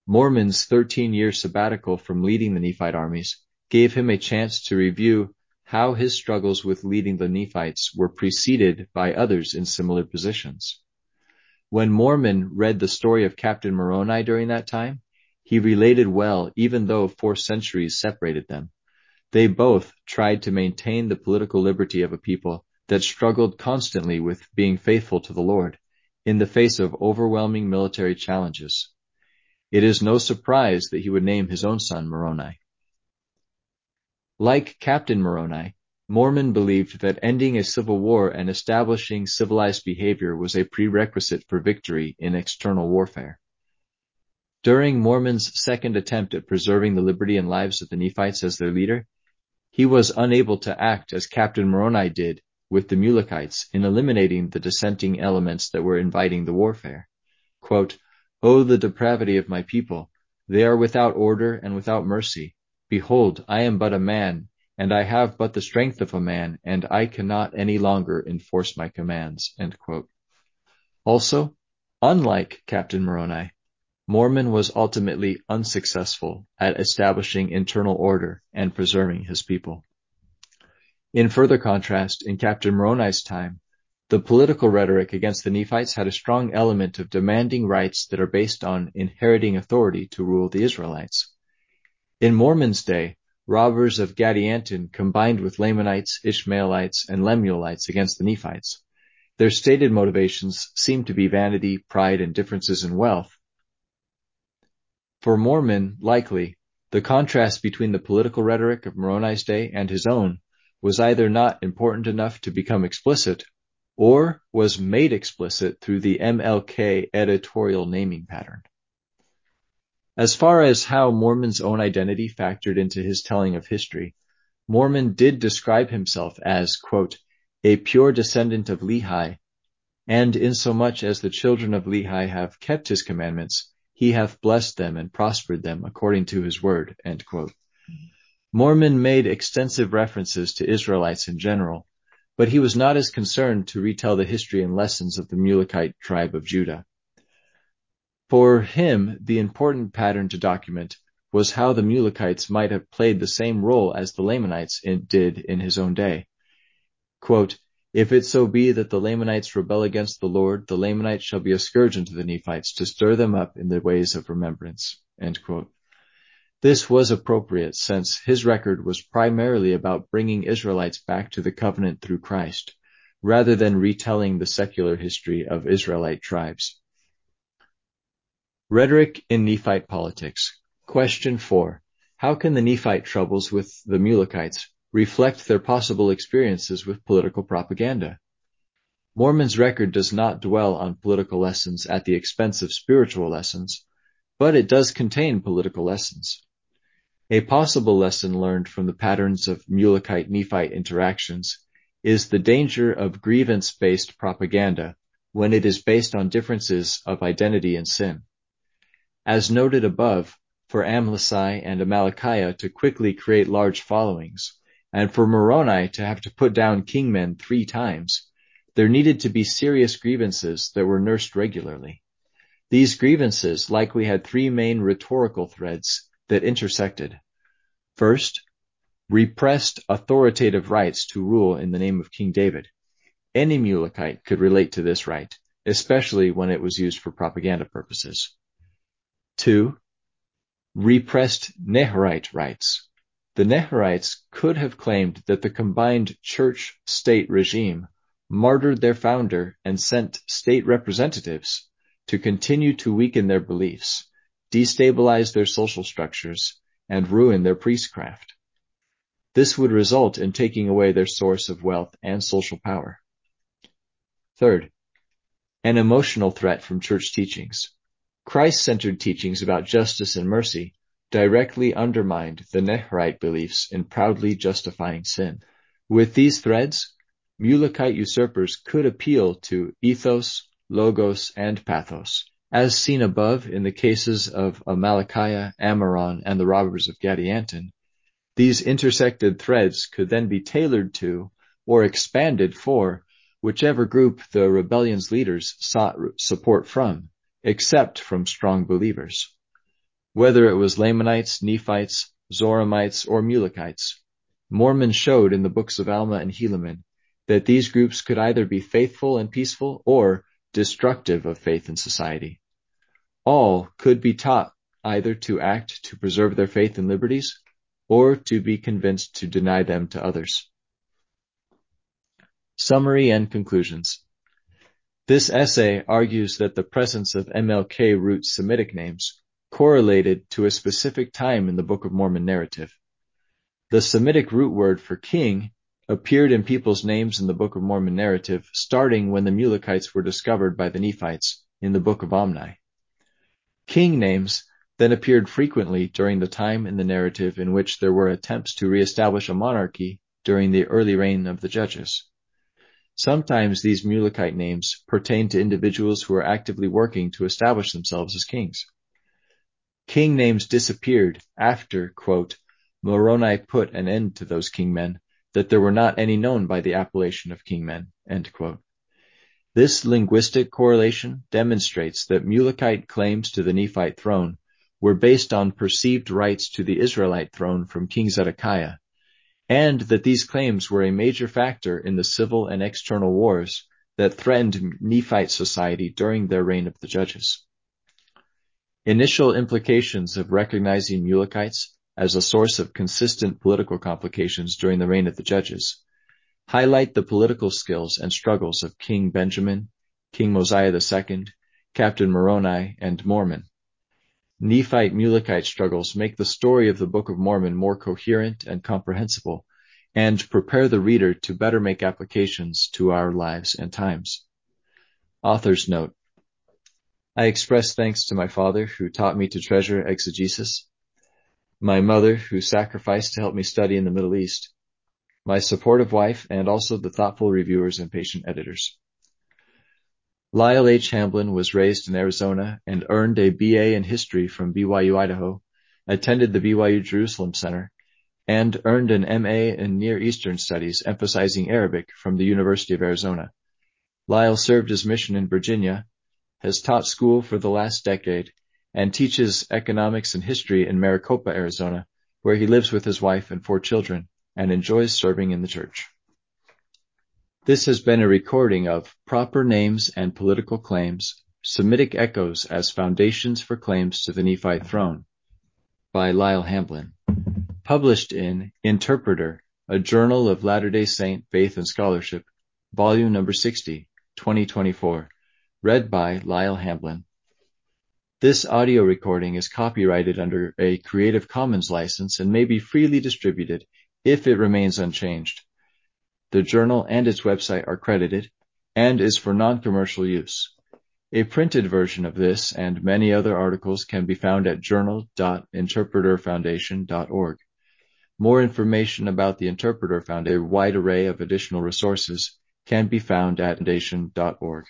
Mormon's 13-year sabbatical from leading the Nephite armies gave him a chance to review how his struggles with leading the Nephites were preceded by others in similar positions. When Mormon read the story of Captain Moroni during that time, he related well even though four centuries separated them. They both tried to maintain the political liberty of a people that struggled constantly with being faithful to the Lord in the face of overwhelming military challenges. It is no surprise that he would name his own son Moroni. Like Captain Moroni, Mormon believed that ending a civil war and establishing civilized behavior was a prerequisite for victory in external warfare. During Mormon's second attempt at preserving the liberty and lives of the Nephites as their leader, he was unable to act as Captain Moroni did with the Mulekites in eliminating the dissenting elements that were inviting the warfare. Quote, Oh, the depravity of my people! They are without order and without mercy. Behold, I am but a man, and I have but the strength of a man, and I cannot any longer enforce my commands. Also, unlike Captain Moroni, Mormon was ultimately unsuccessful at establishing internal order and preserving his people. In further contrast, in Captain Moroni's time, the political rhetoric against the Nephites had a strong element of demanding rights that are based on inheriting authority to rule the Israelites. In Mormon's day, robbers of Gadianton combined with Lamanites, Ishmaelites, and Lemuelites against the Nephites. Their stated motivations seem to be vanity, pride, and differences in wealth. For Mormon, likely, the contrast between the political rhetoric of Moroni's day and his own was either not important enough to become explicit or was made explicit through the MLK editorial naming pattern. As far as how Mormon's own identity factored into his telling of history, Mormon did describe himself as, quote, a pure descendant of Lehi, and insomuch as the children of Lehi have kept his commandments, he hath blessed them and prospered them according to his word, Mormon made extensive references to Israelites in general, but he was not as concerned to retell the history and lessons of the Mulekite tribe of Judah. For him, the important pattern to document was how the Mulekites might have played the same role as the Lamanites did in his own day. Quote, if it so be that the Lamanites rebel against the Lord, the Lamanites shall be a scourge unto the Nephites to stir them up in the ways of remembrance. This was appropriate since his record was primarily about bringing Israelites back to the covenant through Christ, rather than retelling the secular history of Israelite tribes. Rhetoric in Nephite politics. Question 4. How can the Nephite troubles with the Mulekites reflect their possible experiences with political propaganda? Mormon's record does not dwell on political lessons at the expense of spiritual lessons, but it does contain political lessons. A possible lesson learned from the patterns of Mulekite-Nephite interactions is the danger of grievance-based propaganda when it is based on differences of identity and sin. As noted above, for Amlici and Amalickiah to quickly create large followings, and for Moroni to have to put down kingmen three times, there needed to be serious grievances that were nursed regularly. These grievances likely had three main rhetorical threads that intersected. First, repressed authoritative rights to rule in the name of King David. Any Mulekite could relate to this right, especially when it was used for propaganda purposes. Two, repressed Nehorite rights. The Nehorites could have claimed that the combined church-state regime martyred their founder and sent state representatives to continue to weaken their beliefs, destabilize their social structures, and ruin their priestcraft. This would result in taking away their source of wealth and social power. Third, an emotional threat from church teachings. Christ-centered teachings about justice and mercy directly undermined the Nehorite beliefs in proudly justifying sin. With these threads, Mulekite usurpers could appeal to ethos, logos, and pathos, as seen above in the cases of Amalickiah, Ammoron, and the robbers of Gadianton, these intersected threads could then be tailored to or expanded for whichever group the rebellion's leaders sought support from, except from strong believers. Whether it was Lamanites, Nephites, Zoramites, or Mulekites, Mormon showed in the books of Alma and Helaman that these groups could either be faithful and peaceful or destructive of faith and society. All could be taught either to act to preserve their faith and liberties or to be convinced to deny them to others. Summary and conclusions. This essay argues that the presence of MLK root Semitic names correlated to a specific time in the Book of Mormon narrative. The Semitic root word for king appeared in people's names in the Book of Mormon narrative starting when the Mulekites were discovered by the Nephites in the Book of Omni. King names then appeared frequently during the time in the narrative in which there were attempts to reestablish a monarchy during the early reign of the judges. Sometimes these Mulekite names pertain to individuals who are actively working to establish themselves as kings. King names disappeared after, quote, Moroni put an end to those kingmen, that there were not any known by the appellation of kingmen, This linguistic correlation demonstrates that Mulekite claims to the Nephite throne were based on perceived rights to the Israelite throne from King Zedekiah, and that these claims were a major factor in the civil and external wars that threatened Nephite society during their reign of the judges. Initial implications of recognizing Mulekites as a source of consistent political complications during the reign of the judges highlight the political skills and struggles of King Benjamin, King Mosiah II, Captain Moroni, and Mormon. Nephite Mulekite struggles make the story of the Book of Mormon more coherent and comprehensible, and prepare the reader to better make applications to our lives and times. Author's note. I express thanks to my father who taught me to treasure exegesis, my mother who sacrificed to help me study in the Middle East, my supportive wife, and also the thoughtful reviewers and patient editors. Lyle H. Hamblin was raised in Arizona and earned a BA in history from BYU Idaho, attended the BYU Jerusalem Center, and earned an MA in Near Eastern Studies emphasizing Arabic from the University of Arizona. Lyle served his mission in Virginia, has taught school for the last decade, and teaches economics and history in Maricopa, Arizona, where he lives with his wife and four children and enjoys serving in the church. This has been a recording of Proper Names and Political Claims, Semitic Echoes as Foundations for Claims to the Nephite Throne by Lyle Hamblin, published in Interpreter, a Journal of Latter-day Saint Faith and Scholarship, volume number 60, 2024, read by Lyle Hamblin. This audio recording is copyrighted under a Creative Commons license and may be freely distributed if it remains unchanged. The journal and its website are credited and is for non-commercial use. A printed version of this and many other articles can be found at journal.interpreterfoundation.org. More information about the Interpreter Foundation, a wide array of additional resources, can be found at foundation.org.